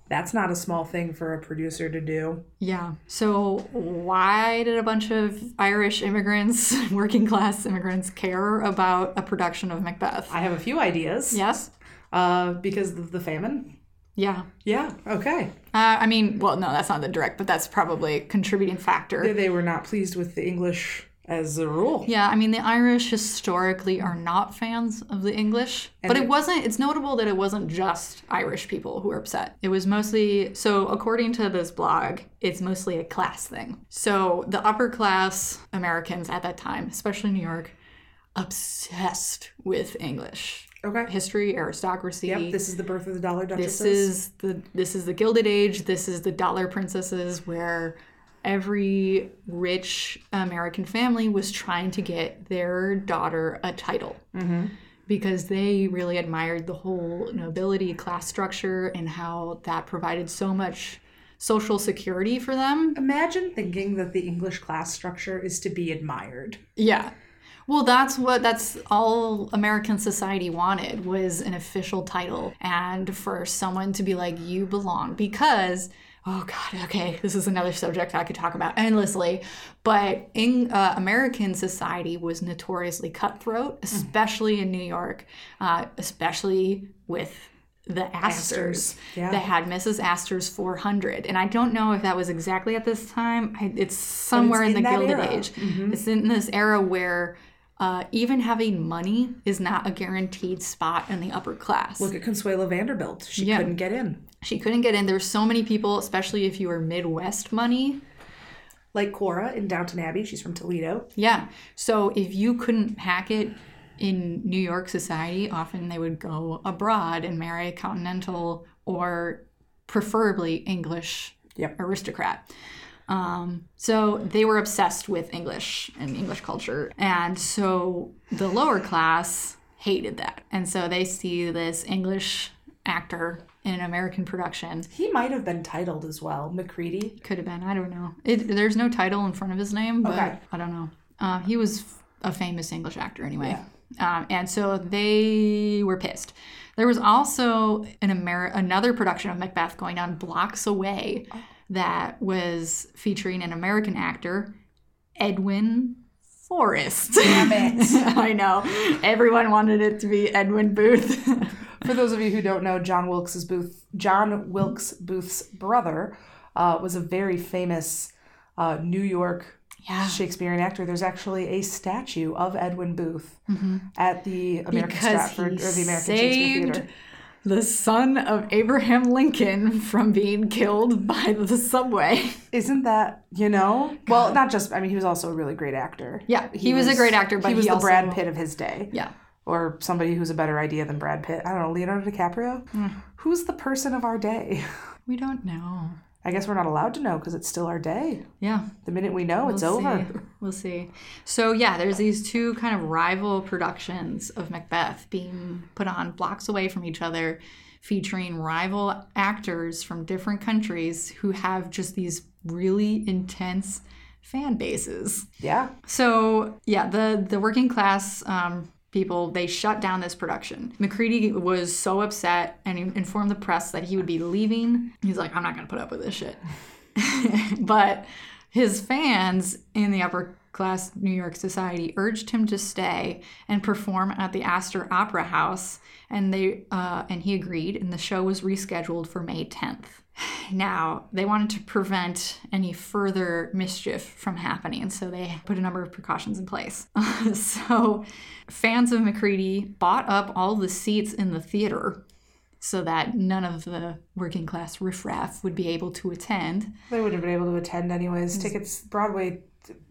That's not a small thing for a producer to do. Yeah. So, why did a bunch of Irish immigrants, working class immigrants, care about a production of Macbeth? I have a few ideas. Yes? Uh, because of the famine. Yeah. Yeah. Okay. Uh, I mean, well, no, that's not the direct, but that's probably a contributing factor. They, they were not pleased with the English as a rule. Yeah, I mean, the Irish historically are not fans of the English, but it wasn't, it's notable that it wasn't just Irish people who were upset. It was mostly, so according to this blog, it's mostly a class thing. So the upper class Americans at that time, especially New York, obsessed with English Okay. history, aristocracy. Yep. This is the birth of the dollar duchesses. This is the this is the Gilded Age. This is the dollar princesses, where every rich American family was trying to get their daughter a title because they really admired the whole nobility class structure and how that provided so much social security for them. Imagine thinking that the English class structure is to be admired. Yeah. Well, that's what that's all American society wanted was an official title and for someone to be like you belong because oh god, okay, this is another subject I could talk about endlessly, but in uh, American society was notoriously cutthroat, especially in New York, uh, especially with the Astors. Yeah. They had Mrs. Astor's 400, and I don't know if that was exactly at this time. I, it's somewhere in, in the Gilded era. Age. It's in this era where uh, even having money is not a guaranteed spot in the upper class. Look at Consuelo Vanderbilt. She Yeah. couldn't get in. she couldn't get in. There were so many people, especially if you were Midwest money. Like Cora in Downton Abbey. She's from Toledo. Yeah. So if you couldn't hack it in New York society, often they would go abroad and marry a continental or preferably English Yep. aristocrat. Um, so they were obsessed with English and English culture. And so the lower class hated that. And so they see this English actor in an American production. He might have been titled as well, Macready. Could have been, I don't know. It, there's no title in front of his name, but Okay. I don't know. Uh, he was a famous English actor anyway. Um, and so they were pissed. There was also an Amer- another production of Macbeth going on blocks away that was featuring an American actor, Edwin Forrest. Damn it. I know. Everyone wanted it to be Edwin Booth. For those of you who don't know, John Wilkes Booth, John Wilkes Booth's brother, uh, was a very famous uh, New York Yeah. Shakespearean actor. There's actually a statue of Edwin Booth at the American Because Stratford or the American Shakespeare Theater. The son of Abraham Lincoln from being killed by the subway. Isn't that you know? Well, not just. I mean, he was also a really great actor. Yeah, he was a great actor, but he was he the also- Brad Pitt of his day. Yeah. Or somebody who's a better idea than Brad Pitt. I don't know, Leonardo DiCaprio? Hmm. Who's the person of our day? We don't know. I guess we're not allowed to know because it's still our day. Yeah. The minute we know, it's We'll over. see. We'll see. So yeah, there's these two kind of rival productions of Macbeth being put on blocks away from each other, featuring rival actors from different countries who have just these really intense fan bases. Yeah. So yeah, the the working class um, people they shut down this production. Macready was so upset and informed the press that he would be leaving. He's like, I'm not gonna put up with this shit. but his fans in the upper class New York society urged him to stay and perform at the Astor Opera House, and they uh, and he agreed, and the show was rescheduled for May 10th. Now, they wanted to prevent any further mischief from happening, so they put a number of precautions in place. so, fans of Macready bought up all the seats in the theater so that none of the working class riffraff would be able to attend. They wouldn't have been able to attend anyways. Tickets, Broadway,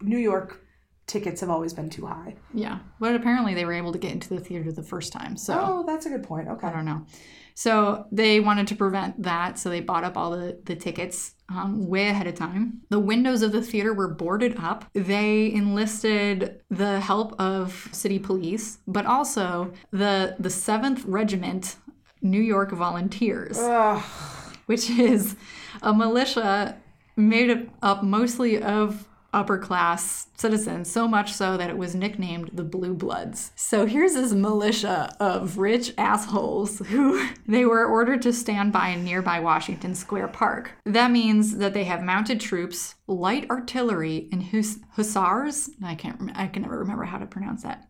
New York tickets have always been too high. Yeah, but apparently they were able to get into the theater the first time, so Oh, that's a good point. Okay. I don't know. So they wanted to prevent that, so they bought up all the, the tickets um, way ahead of time. The windows of the theater were boarded up. They enlisted the help of city police, but also the the Seventh Regiment New York Volunteers, Ugh. which is a militia made up mostly of upper class citizens, so much so that it was nicknamed the Blue Bloods. So here's this militia of rich assholes who they were ordered to stand by in nearby Washington Square Park. That means that they have mounted troops, light artillery, and hus- hussars. I can't. Rem- I can never remember how to pronounce that.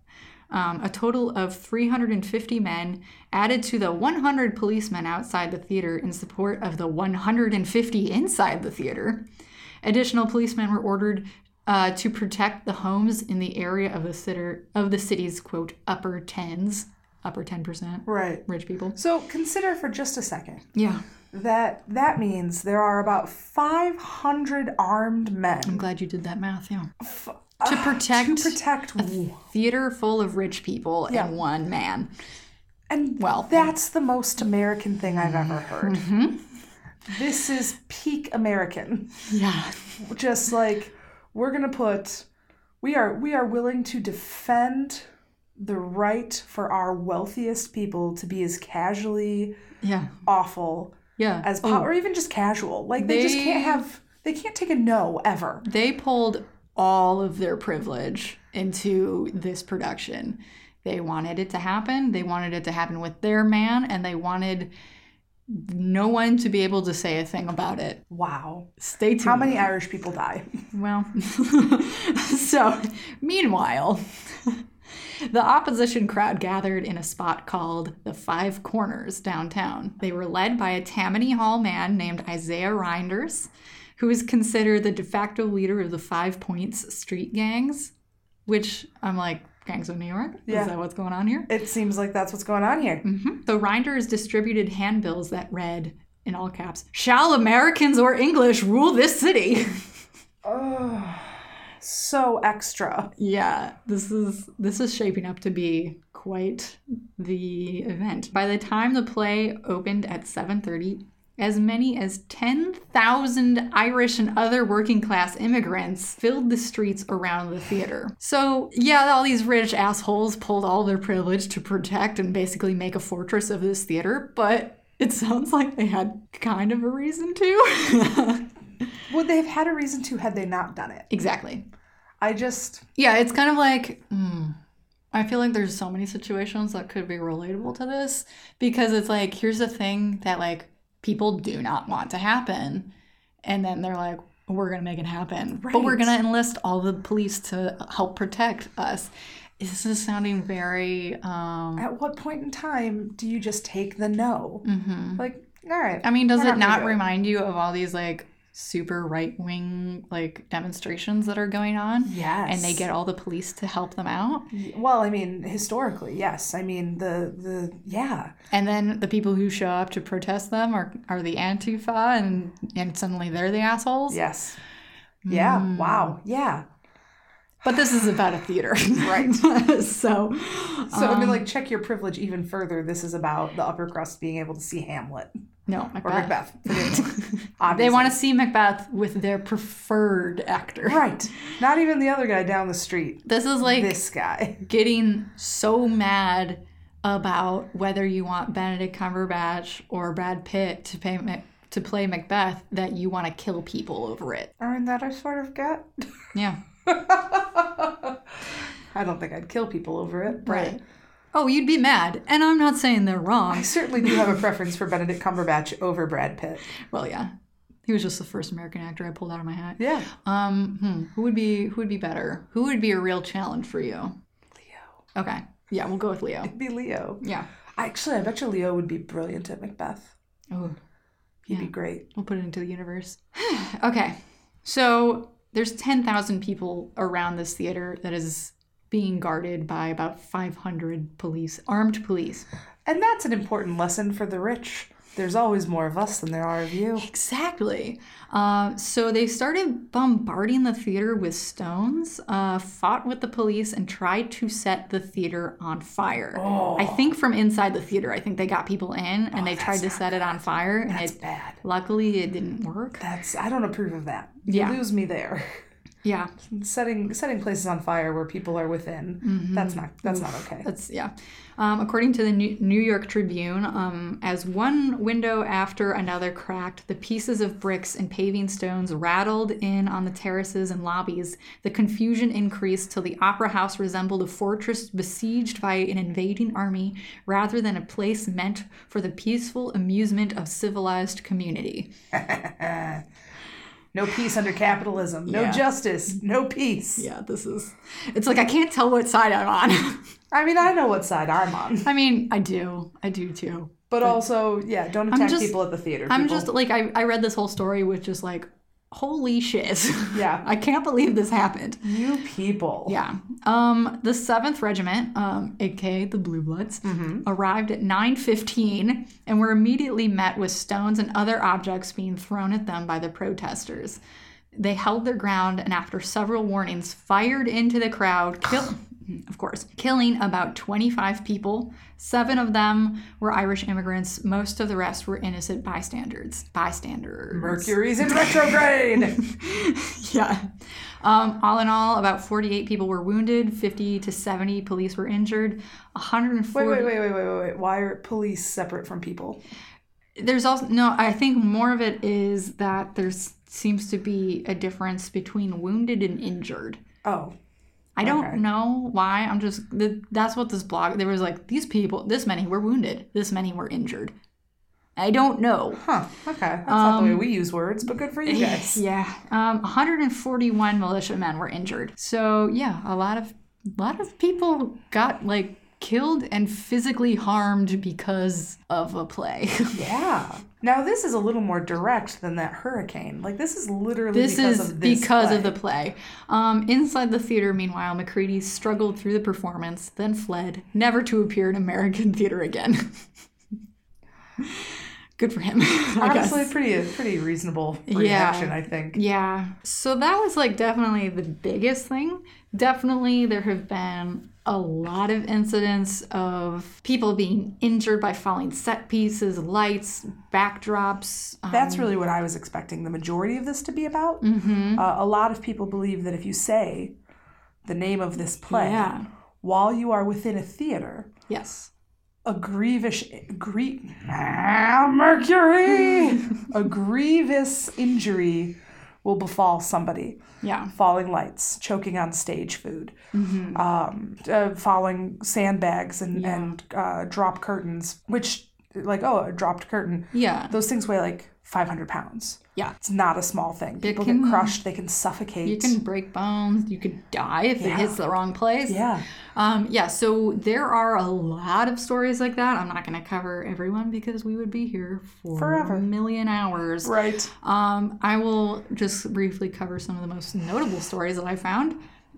Um, a total of 350 men added to the 100 policemen outside the theater in support of the 150 inside the theater. Additional policemen were ordered uh, to protect the homes in the area of the, sitter, of the city's quote upper tens, upper 10% Right. rich people. So consider for just a second Yeah, that that means there are about 500 armed men I'm glad you did that math. Yeah, uh, to protect to protect a theater full of rich people Yeah. and one man. and Well, that's the most American thing I've ever heard. Mm-hmm. This is peak American. Yeah, Just like we're going to put we are we are willing to defend the right for our wealthiest people to be as casually yeah, awful yeah. as po- oh. or even just casual. Like they, just can't have they can't take a no ever. they pulled all of their privilege into this production. They wanted it to happen. They wanted it to happen with their man, and they wanted no one to be able to say a thing about it. Wow. Stay tuned. How many Irish people die? Well, so meanwhile, the opposition crowd gathered in a spot called the Five Corners downtown. They were led by a Tammany Hall man named Isaiah Rynders, who is considered the de facto leader of the Five Points street gangs, which I'm like, gangs of New York? Yeah. Is that what's going on here? It seems like that's what's going on here. Mhm. So Rynders distributed handbills that read, in all caps, Shall Americans or English rule this city? Oh, so extra. Yeah, this is this is shaping up to be quite the event. By the time the play opened at 7:30, as many as 10,000 Irish and other working class immigrants filled the streets around the theater. So, yeah, all these rich assholes pulled all their privilege to protect and basically make a fortress of this theater, but it sounds like they had kind of a reason to. Would they have had a reason to had they not done it? exactly. I just Yeah, it's kind of like mm, I feel like there's so many situations that could be relatable to this because it's like here's the thing that like people do not want to happen, and then they're like, we're gonna make it happen, but we're gonna enlist all the police to help protect us. This is sounding very. Um, at what point in time do you just take the no? mhm. Like, all right. I mean, does it not gonna not do it. remind you of all these like super right wing like demonstrations that are going on. Yes. And they get all the police to help them out. Well, I mean, historically, yes. I mean, the the yeah. And then the people who show up to protest them are, are the Antifa and and suddenly they're the assholes. Yes. Yeah. Mm. Wow. Yeah. But this is about a theater. Right. so So I mean, Um, like, check your privilege even further. This is about the upper crust being able to see Hamlet no, or Macbeth. they want to see Macbeth with their preferred actor. Right. Not even the other guy down the street. This is like this guy. getting so mad about whether you want Benedict Cumberbatch or Brad Pitt to pay Mac- to play Macbeth that you want to kill people over it. Aren't that I sort of get? Yeah. I don't think I'd kill people over it. But Right. Oh, you'd be mad. And I'm not saying they're wrong. I certainly do have a preference for Benedict Cumberbatch over Brad Pitt. Well, yeah. He was just the first American actor I pulled out of my hat. Yeah. Um, hmm, who would be who would be better? Who would be a real challenge for you? Leo. Okay. Yeah, we'll go with Leo. It'd be Leo. Yeah. Actually, I bet you Leo would be brilliant at Macbeth. Oh, He'd Yeah. be great. We'll put it into the universe. okay. So there's 10,000 people around this theater that is being guarded by about 500 police, armed police. And that's an important lesson for the rich. There's always more of us than there are of you. Exactly. Uh, so they started bombarding the theater with stones, uh, fought with the police, and tried to set the theater on fire. Oh. I think from inside the theater, I think they got people in and they tried to set it on fire, and That's it bad. luckily it didn't work. That's I don't approve of that. You Yeah. lose me there. Yeah. setting setting places on fire where people are within. That's not that's not okay. That's yeah. Um, according to the New New York Tribune, um, as one window after another cracked, the pieces of bricks and paving stones rattled in on the terraces and lobbies. The confusion increased till the opera house resembled a fortress besieged by an invading army, rather than a place meant for the peaceful amusement of civilized community. No peace under capitalism. No Yeah. justice. No peace. Yeah, this is. It's like I can't tell what side I'm on. I mean, I know what side I'm on. I mean, I do, I do too. But also, yeah, don't attack just- people at the theater. I'm just like I, I read this whole story with just like holy shit. Yeah. i can't believe this happened. You people. yeah. Um the 7th regiment um aka the blue bloods arrived at 9.15 and were immediately met with stones and other objects being thrown at them by the protesters. They held their ground and after several warnings fired into the crowd kill of course killing about 25 people seven of them were irish immigrants most of the rest were innocent bystanders bystanders Mercury's in retrograde. yeah. Um, all in all, about 48 people were wounded, 50 to 70 police were injured, 140. wait, wait, wait, wait, wait, wait, wait. Why are police separate from people? There's also, no, I think more of it is that there seems to be a difference between wounded and injured. Oh, I don't Okay. know why. I'm just, that's what this blog, there was like, these people, this many were wounded, this many were injured. I don't know. huh. Okay. That's not the way we use words, but good for you guys. Yeah. Um, 141 militiamen were injured. So yeah, a lot of a lot of people got like killed and physically harmed because of a play. Yeah. Now this is a little more direct than that hurricane. Like this is literally this because is of this because play. of the play. Um, inside the theater, meanwhile, Macready struggled through the performance, then fled, never to appear in American theater again. Good for him. I guess. pretty pretty reasonable reaction. I think. Yeah. So that was like definitely the biggest thing. Definitely there have been a lot of incidents of people being injured by falling set pieces, lights, backdrops. Um, That's really what I was expecting the majority of this to be about. mhm. Uh, a lot of people believe that if you say the name of this play Yeah. while you are within a theater, Yes. a grievous grie- ah, Mercury, a grievous injury will befall somebody. Yeah. Falling lights, choking on stage food, Mhm. um, uh, falling sandbags and Yeah. and uh, drop curtains, which like oh a dropped curtain. Yeah. Those things weigh like 500 pounds. Yeah. It's not a small thing. People can- get crushed. They can suffocate. You can break bones. You could die if it hits the wrong place. Yeah. Um, yeah, so there are a lot of stories like that. I'm not going to cover everyone because we would be here for Forever. a million hours. Right. Um, I will just briefly cover some of the most notable stories that I found.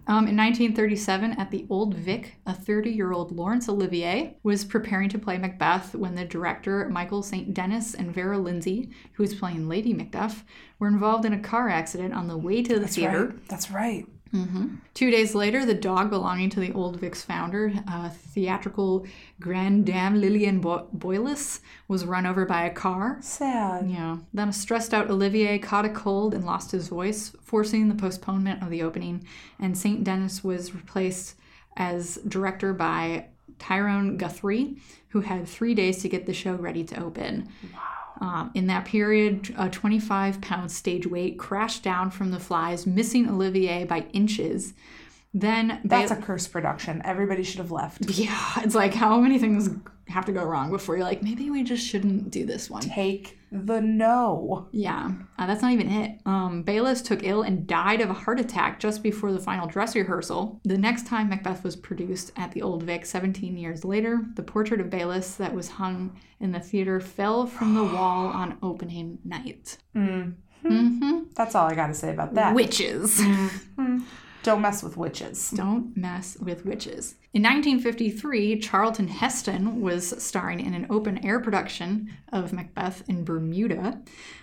Um, in 1937, at the Old Vic, a 30 year old Laurence Olivier was preparing to play Macbeth when the director Michael St. Denis and Vera Lindsay, who was playing Lady Macduff, were involved in a car accident on the way to the That's theater. right. That's right. Two days later, the dog belonging to the Old Vic's founder, uh, theatrical Grand Dame Lillian Bo- Baylis, was run over by a car. Sad. Yeah. Then a stressed out Olivier caught a cold and lost his voice, forcing the postponement of the opening. And St. Denis was replaced as director by Tyrone Guthrie, who had three days to get the show ready to open. Um, in that period, a 25 pound stage weight crashed down from the flies, missing Olivier by inches. Then That's a cursed production. Everybody should have left. yeah, it's like how many things have to go wrong before you're like, maybe we just shouldn't do this one. Take the no. Yeah, uh, that's not even it. Um, Baylis took ill and died of a heart attack just before the final dress rehearsal. The next time Macbeth was produced at the Old Vic 17 years later, the portrait of Baylis that was hung in the theater fell from the wall on opening night. Mm-hmm. That's all I got to say about that. Witches. Don't mess with witches. Don't mess with witches. In 1953, Charlton Heston was starring in an open air production of Macbeth in Bermuda.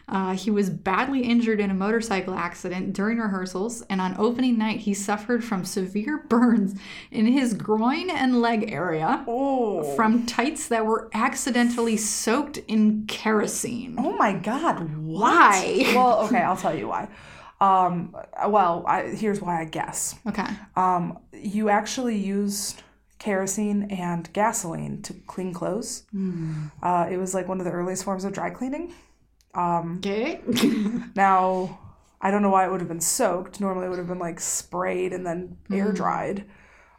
Uh, he was badly injured in a motorcycle accident during rehearsals, and on opening night, he suffered from severe burns in his groin and leg area Oh. from tights that were accidentally soaked in kerosene. Oh my God. What? Why? Well, okay, I'll tell you why. Um, well, I, here's why I guess. Okay. Um, you actually used kerosene and gasoline to clean clothes. Uh, it was like one of the earliest forms of dry cleaning. Okay. Now, I don't know why it would have been soaked. Normally, it would have been like sprayed and then air dried.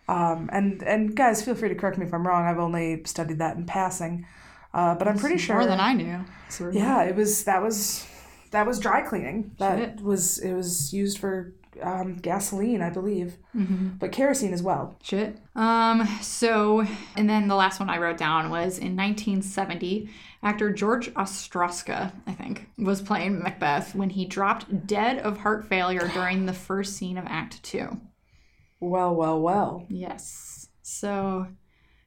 Um, and and guys, feel free to correct me if I'm wrong. I've only studied that in passing, uh, but I'm pretty sure. More than I knew. Sort of. Yeah, it was that was that was dry cleaning. That Shit. was it was used for um, gasoline, I believe, Mm-hmm. but kerosene as well. Shit. Um, so, and then the last one I wrote down was in 1970, actor George Ostroska, I think, was playing Macbeth when he dropped dead of heart failure during the first scene of Act Two. Well, well, well. Yes. So,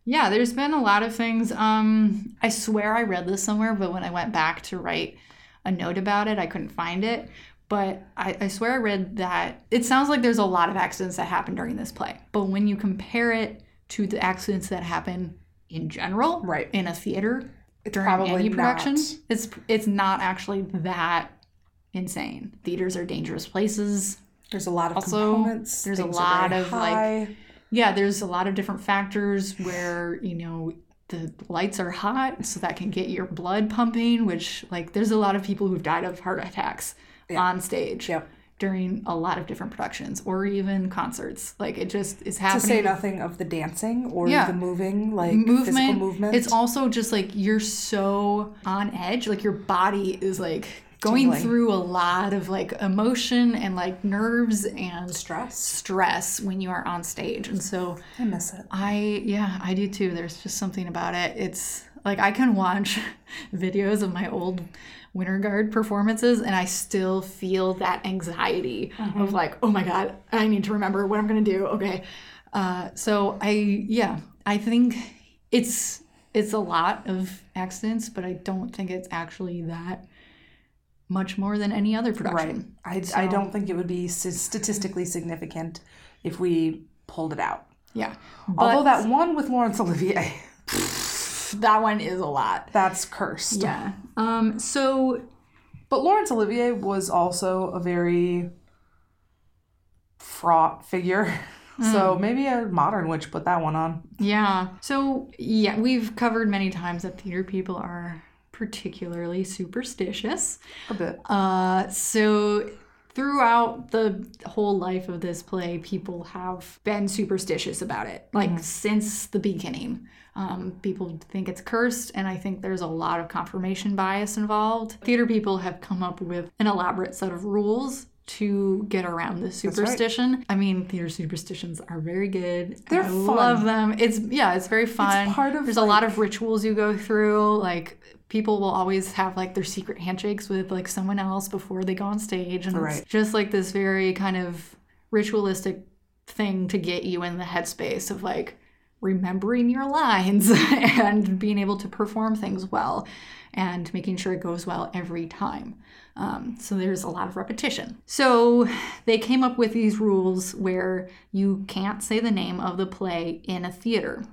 yeah, there's been a lot of things. Um, I swear I read this somewhere, but when I went back to write a note about it, I couldn't find it. But I, I swear I read that it sounds like there's a lot of accidents that happen during this play. But when you compare it to the accidents that happen in general, Right. in a theater during probably any production, not. it's it's not actually that insane. Theaters are dangerous places. There's a lot of Also, components. there's a lot of, like. Yeah, there's a lot of different factors where, you know, the lights are hot, so that can get your blood pumping, which, like, there's a lot of people who've died of heart attacks on stage Yep. during a lot of different productions or even concerts. Like, it just is to happening. say nothing of the dancing or Yeah. the moving, like physical movement. movement. It's also just like you're so on edge. Like, your body is like going Tingling. through a lot of like emotion and like nerves and stress. stress when you are on stage. And so, I miss it. I yeah, I do too. There's just something about it. It's like I can watch videos of my old Winter Guard performances and I still feel that anxiety of like, oh my god, I need to remember what I'm gonna do. Okay. Uh, so I yeah, I think it's it's a lot of accidents, but I don't think it's actually that much more than any other Right. production. I, I don't think it would be statistically significant if we pulled it out. Yeah. Although that one with Laurence Olivier, that one is a lot. that's cursed. Yeah. Um so But Laurence Olivier was also a very fraught figure. So maybe a modern witch put that one on. Yeah. So, yeah, we've covered many times that theater people are particularly superstitious. A bit. Uh, so, throughout the whole life of this play, people have been superstitious about it, like since the beginning. Um, people think it's cursed, and I think there's a lot of confirmation bias involved. Theater people have come up with an elaborate set of rules to get around this right. superstition. I mean, theater superstitions are very good. They're I fun. love them. It's yeah, it's very fun. It's part of, There's a lot of rituals you go through. Like people will always have like their secret handshakes with like someone else before they go on stage, and Right. it's just like this very kind of ritualistic thing to get you in the headspace of like remembering your lines and being able to perform things well and making sure it goes well every time. Um, so there's a lot of repetition. So they came up with these rules where you can't say the name of the play in a theater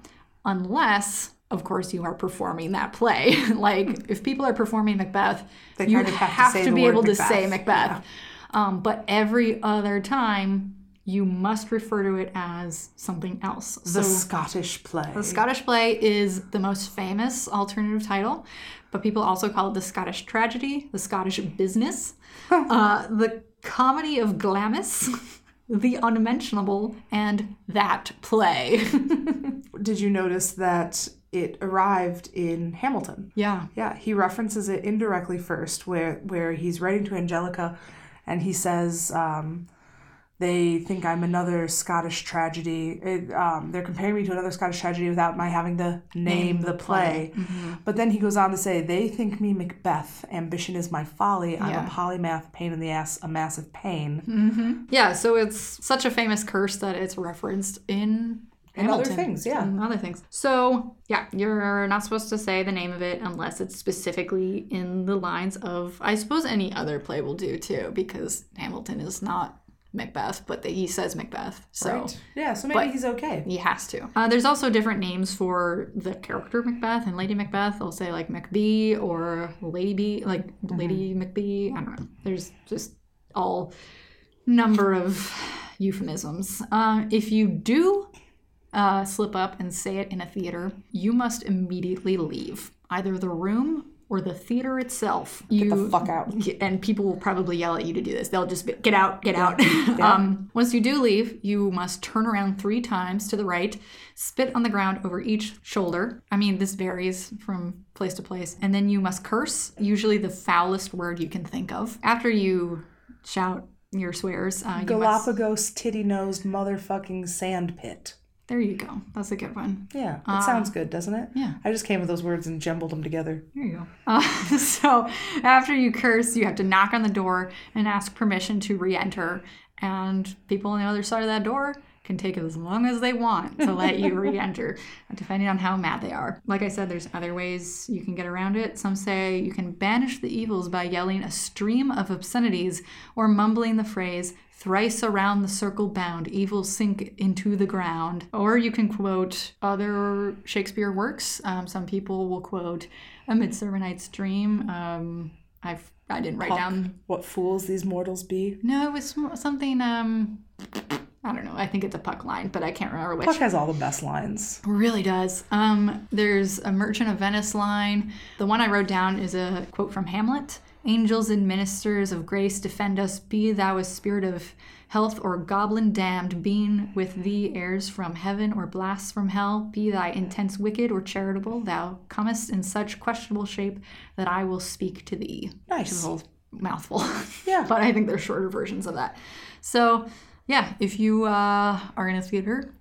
unless, of course, you are performing that play. like if people are performing Macbeth, They you have have, to to, be able to say Macbeth. Um, but every other time, you must refer to it as something else. The so Scottish play. the Scottish play is the most famous alternative title, but people also call it the Scottish tragedy, the Scottish business, uh, the comedy of Glamis, the unmentionable, and that play. Did you notice that it arrived in Hamilton? yeah. Yeah, he references it indirectly first, where where he's writing to Angelica, and he says, um, "They think I'm another Scottish tragedy. It, um, they're comparing me to another Scottish tragedy without my having to name, the, play." But then he goes on to say, "They think me Macbeth. Ambition is my folly. I'm Yeah. a polymath, pain in the ass, a massive pain." Yeah, so it's such a famous curse that it's referenced in And other things, yeah. and other things. So yeah, you're not supposed to say the name of it unless it's specifically in the lines of. I suppose any other play will do too, because Hamilton is not Macbeth, but he says Macbeth, so Right? Yeah, so maybe he's okay. he has to. Uh, there's also different names for the character Macbeth and Lady Macbeth. They'll say like Macbee or Lady B, like Lady Macbee. I don't know. There's just all number of euphemisms. Uh, if you do uh, slip up and say it in a theater, you must immediately leave either the room or the theater itself. You, the fuck out. and people will probably yell at you to do this. They'll just be, get out, get out. um, once you do leave, you must turn around three times to the right, spit on the ground over each shoulder. I mean, this varies from place to place. And then you must curse, usually the foulest word you can think of. After you shout your swears, uh, you must, Galapagos titty nosed motherfucking sand pit. There you go. That's a good one. Yeah, it sounds good, doesn't it? yeah. I just came with those words and jumbled them together. There you go. Uh, so after you curse, you have to knock on the door and ask permission to re-enter. And people on the other side of that door can take as long as they want to let you re-enter, depending on how mad they are. Like I said, there's other ways you can get around it. Some say you can banish the evils by yelling a stream of obscenities or mumbling the phrase thrice around the circle bound evils sink into the ground or you can quote other shakespeare works um, some people will quote a midsummer night's dream um, i've i didn't write Puck, down What fools these mortals be. no it was something um i don't know i think it's a puck line but i can't remember which Puck has all the best lines. Really does. Um, there's a Merchant of Venice line. The one I wrote down is a quote from Hamlet Angels and ministers of grace defend us, be thou a spirit of health or goblin damned, being with thee airs from heaven or blasts from hell, be thy intense wicked or charitable, thou comest in such questionable shape that I will speak to thee. Nice. a whole mouthful. Yeah. but I think there's shorter versions of that. So, yeah, if you uh, are in a theater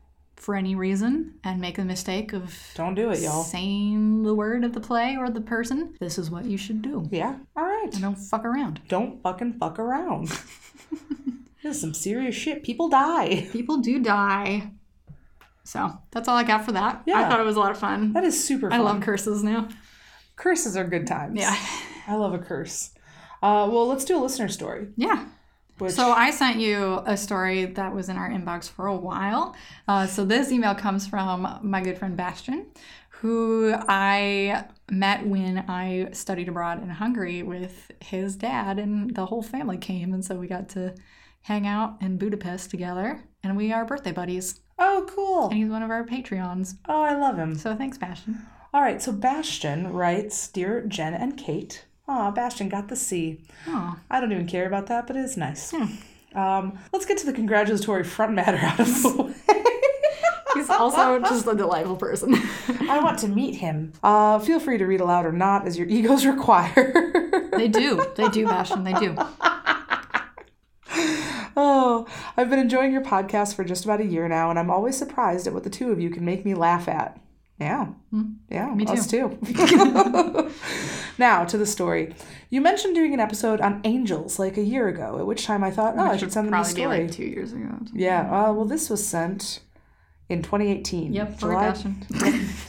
for any reason and make the mistake of Don't do it, y'all. saying the word of the play or the person, this is what you should do. Yeah. All right. Don't fuck around. Don't fucking fuck around. this is some serious shit. People die. People do die. So that's all I got for that. Yeah. I thought it was a lot of fun. That is super I love curses now. curses are good times. Yeah. I love a curse. Uh, well, let's do a listener story. Yeah. Which So I sent you a story that was in our inbox for a while. Uh, so this email comes from my good friend Bastian, who I met when I studied abroad in Hungary with his dad, and the whole family came, and so we got to hang out in Budapest together, and we are birthday buddies. oh, cool. And he's one of our Patreons. Oh, I love him. So thanks, Bastian. All right, so Bastian writes Dear Jen and Kate, Aw, Bastian got the C. Oh, I don't even care about that, but it is nice. Um, let's get to the congratulatory front matter out of the way. he's also just a delightful person. I want to meet him. Uh, feel free to read aloud or not, as your egos require. they do. They do, Bastian. They do. oh, I've been enjoying your podcast for just about a year now, and I'm always surprised at what the two of you can make me laugh at. Yeah. Yeah, me us too. now, to the story. You mentioned doing an episode on angels like a year ago, at which time I thought, oh, I should send them the story. like two years ago. Yeah, uh, well, this was sent in 2018. Yep,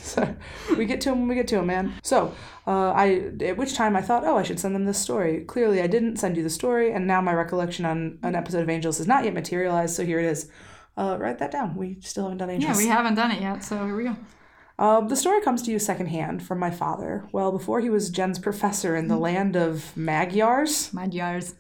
so we get to him when we get to him, man. So, uh, I at which time I thought, oh, I should send them this story. Clearly, I didn't send you the story, and now my recollection on an episode of Angels has not yet materialized. So here it is. Uh, write that down. We still haven't done Angels. Yeah, we haven't done it yet, so here we go. Uh, the story comes to you secondhand from my father. Well, before he was Jen's professor in the land of Magyars, Magyars.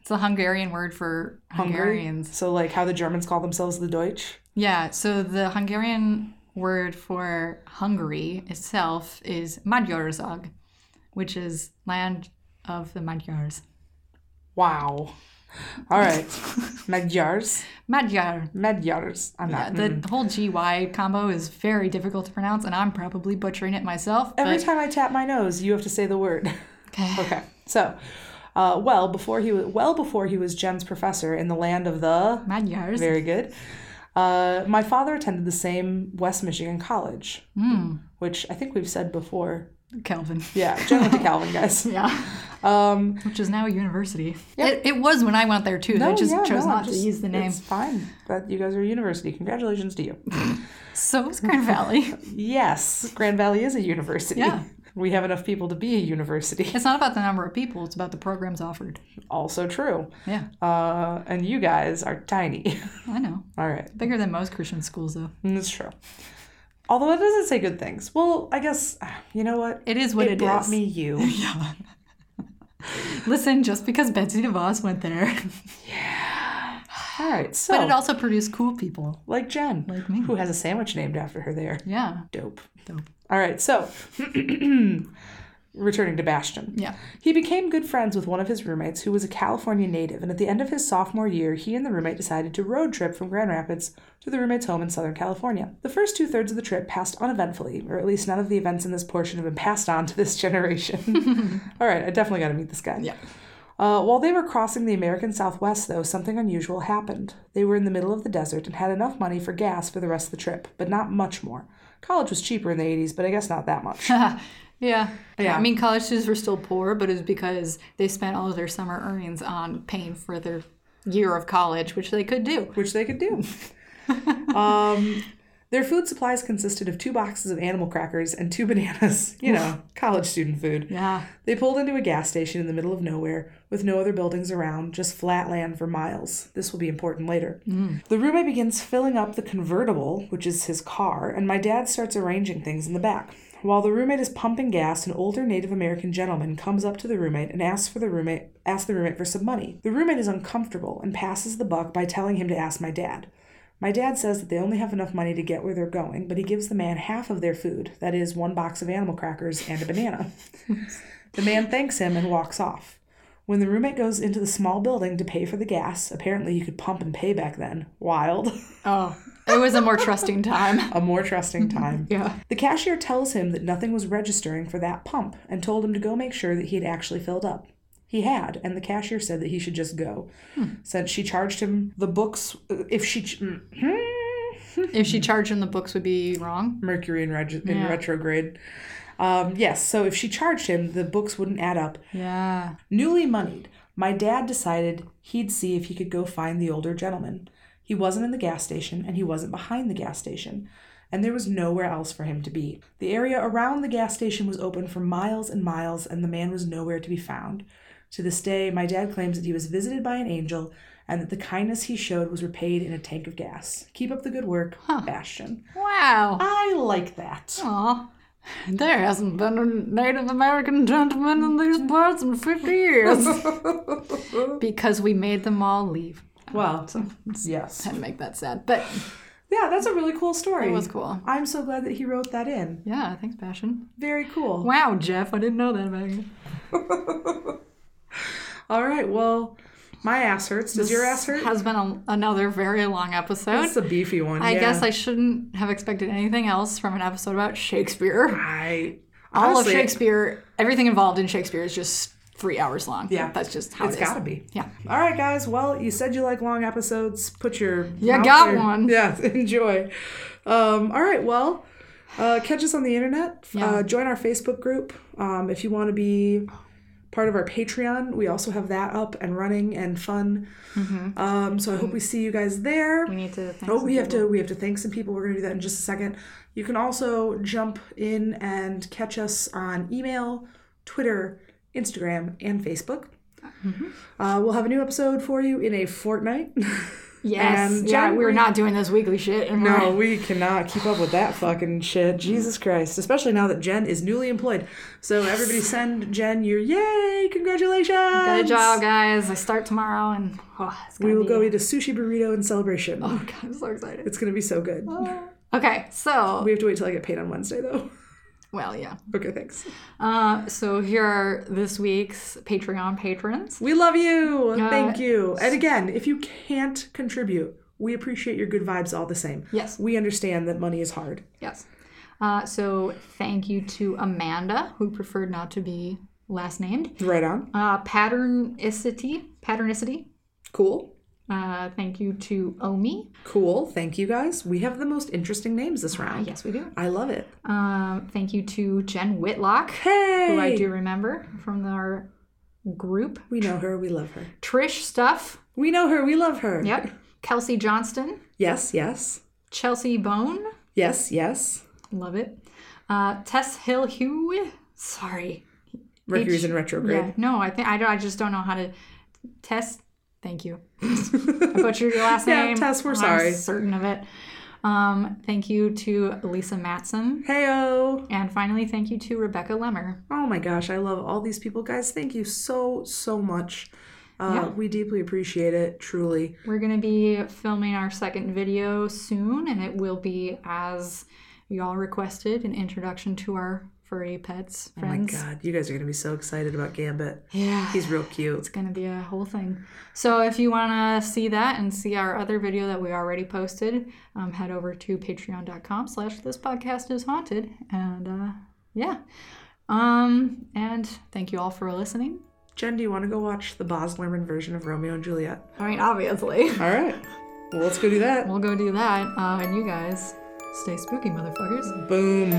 It's a Hungarian word for Hungarians. So, like how the Germans call themselves the Deutsch. Yeah, so the Hungarian word for Hungary itself is Magyarország, which is land of the Magyars. Wow. All right. Magyars. Magyar. Magyars. I'm Yeah, not. the whole GY combo is very difficult to pronounce, and I'm probably butchering it myself. Every but time I tap my nose, you have to say the word. okay. Okay. So, uh, well before he was well before he was Jen's professor in the land of the Magyars. very good. Uh, my father attended the same West Michigan college, Hmm. which I think we've said before. Kelvin. Yeah, to Calvin, guys. Yeah, Um, which is now a university. Yep. It, it was when I went there too. no, I just yeah, chose no, not just- to use the name. It's fine, but you guys are a university. Congratulations to you. So is Grand Valley. yes, Grand Valley is a university. Yeah. We have enough people to be a university. It's not about the number of people; it's about the programs offered. Also true. Yeah, Uh, and you guys are tiny. I know. All right. Bigger than most Christian schools, though. That's true. Although it doesn't say good things. Well, I guess you know what. It is what it it brought is. me you. Yeah. Listen, just because Betsy DeVos went there, yeah. All right. So, but it also produced cool people like Jen, like me. who has a sandwich named after her there. Yeah. Dope. Dope. All right. So, returning to Bastian. Yeah. He became good friends with one of his roommates who was a California native, and at the end of his sophomore year, he and the roommate decided to road trip from Grand Rapids to the roommate's home in Southern California. The first two thirds of the trip passed uneventfully, or at least none of the events in this portion have been passed on to this generation. All right, I definitely got to meet this guy. Yeah. Uh, while they were crossing the American Southwest, though, something unusual happened. They were in the middle of the desert and had enough money for gas for the rest of the trip, but not much more. College was cheaper in the 80s, but I guess not that much. yeah. Yeah. I mean, college students were still poor, but it was because they spent all of their summer earnings on paying for their year of college, which they could do. which they could do. um, their food supplies consisted of two boxes of animal crackers and two bananas. You know, college student food. Yeah. They pulled into a gas station in the middle of nowhere with no other buildings around, just flat land for miles. This will be important later. The roommate begins filling up the convertible, which is his car, and my dad starts arranging things in the back. While the roommate is pumping gas, an older Native American gentleman comes up to the roommate and asks for the roommate asks the roommate for some money. The roommate is uncomfortable and passes the buck by telling him to ask my dad. My dad says that they only have enough money to get where they're going, but he gives the man half of their food that is, one box of animal crackers and a banana. the man thanks him and walks off. When the roommate goes into the small building to pay for the gas, apparently you could pump and pay back then. Wild. Oh, it was a more trusting time. a more trusting time. Yeah. The cashier tells him that nothing was registering for that pump and told him to go make sure that he had actually filled up. He had, and the cashier said that he should just go. Since she charged him the books, if she. ch- hmm, If she charged him, the books would be wrong. Mercury in, reg- in Yeah. retrograde. Um, yes, so if she charged him, the books wouldn't add up. Yeah. Newly moneyed, my dad decided he'd see if he could go find the older gentleman. He wasn't in the gas station, and he wasn't behind the gas station, and there was nowhere else for him to be. The area around the gas station was open for miles and miles, and the man was nowhere to be found. To this day, my dad claims that he was visited by an angel and that the kindness he showed was repaid in a tank of gas. Keep up the good work, Bastian. Wow. I like that. Aw. There hasn't been a Native American gentleman in these parts in 50 years. because we made them all leave. Well, yes. Had to make that sad. But Yeah, that's a really cool story. It was cool. I'm so glad that he wrote that in. Yeah, thanks, Bastian. Very cool. Wow, Jeff, I didn't know that about you. All right, well, my ass hurts. Does your ass hurt? Has been a, another very long episode. It's a beefy one. I yeah. guess I shouldn't have expected anything else from an episode about Shakespeare. I All honestly, of Shakespeare, everything involved in Shakespeare is just three hours long. Yeah. that's just how It's it is. gotta be. Yeah. All right, guys. Well, you said you like long episodes. Put your You mouth got where- one. Yeah, enjoy. Um, all right. Well, uh, catch us on the internet. Yeah. Uh, join our Facebook group. Um, if you want to be part of our Patreon, we also have that up and running and fun. Um, so I hope we see you guys there. Mm-hmm. We need to. Thank Oh, we have people. to we have to thank some people. We're gonna do that in just a second. You can also jump in and catch us on email, Twitter, Instagram, and Facebook. Mm-hmm. Uh, we'll have a new episode for you in a fortnight. Yes. and yeah, we're not doing this weekly shit. anymore. no, we cannot keep up with that fucking shit. Jesus Christ! Especially now that Jen is newly employed. So everybody send Jen your yay! Congratulations! Good job, guys. I start tomorrow, and oh, it's We will be... go eat a sushi burrito in celebration. Oh god, I'm so excited. It's gonna be so good. Okay, so We have to wait till I get paid on Wednesday though. Well, yeah. Okay, thanks. Uh, so here are this week's Patreon patrons. We love you. Uh, Thank you. And again, if you can't contribute, we appreciate your good vibes all the same. Yes. We understand that money is hard. Yes. Uh, so thank you to Amanda, who preferred not to be last named. Right on. Uh, Patternicity. Patternicity. Cool. Uh, thank you to Omi. Cool. Thank you guys. We have the most interesting names this round. Yes, we do. I love it. Um, thank you to Jen Whitlock, Hey. who I do remember from our group. We know her. We love her. Trish Stuff. We know her. We love her. Yep. Kelsey Johnston. Yes, yes. Chelsea Bone. Yes, yes. Love it. Uh, Tess Hill Hugh. Sorry. Mercury's H- in retrograde. Yeah. No, I think I, don't, I just don't know how to test. Thank you. I butchered your last Yeah, name. Tess, we're I'm sorry. certain of it. Um, thank you to Lisa Matson. Heyo. And finally, thank you to Rebecca Lemmer. Oh my gosh, I love all these people. Guys, thank you so, so much. Uh, Yeah. We deeply appreciate it, truly. We're going to be filming our second video soon, and it will be as y'all requested an introduction to our furry pets friends. Oh my god, you guys are to be so excited about Gambit. Yeah. He's real cute. It's gonna be a whole thing. So if you wanna see that and see our other video that we already posted, um, head over to patreon.com slash this podcast is haunted. And uh, yeah. Um, and thank you all for listening. Jen, do you want to go watch the Baz Luhrmann version of Romeo and Juliet? I mean, obviously. All right. Well, let's go do that. we'll go do that. Uh, and you guys stay spooky, motherfuckers. Boom.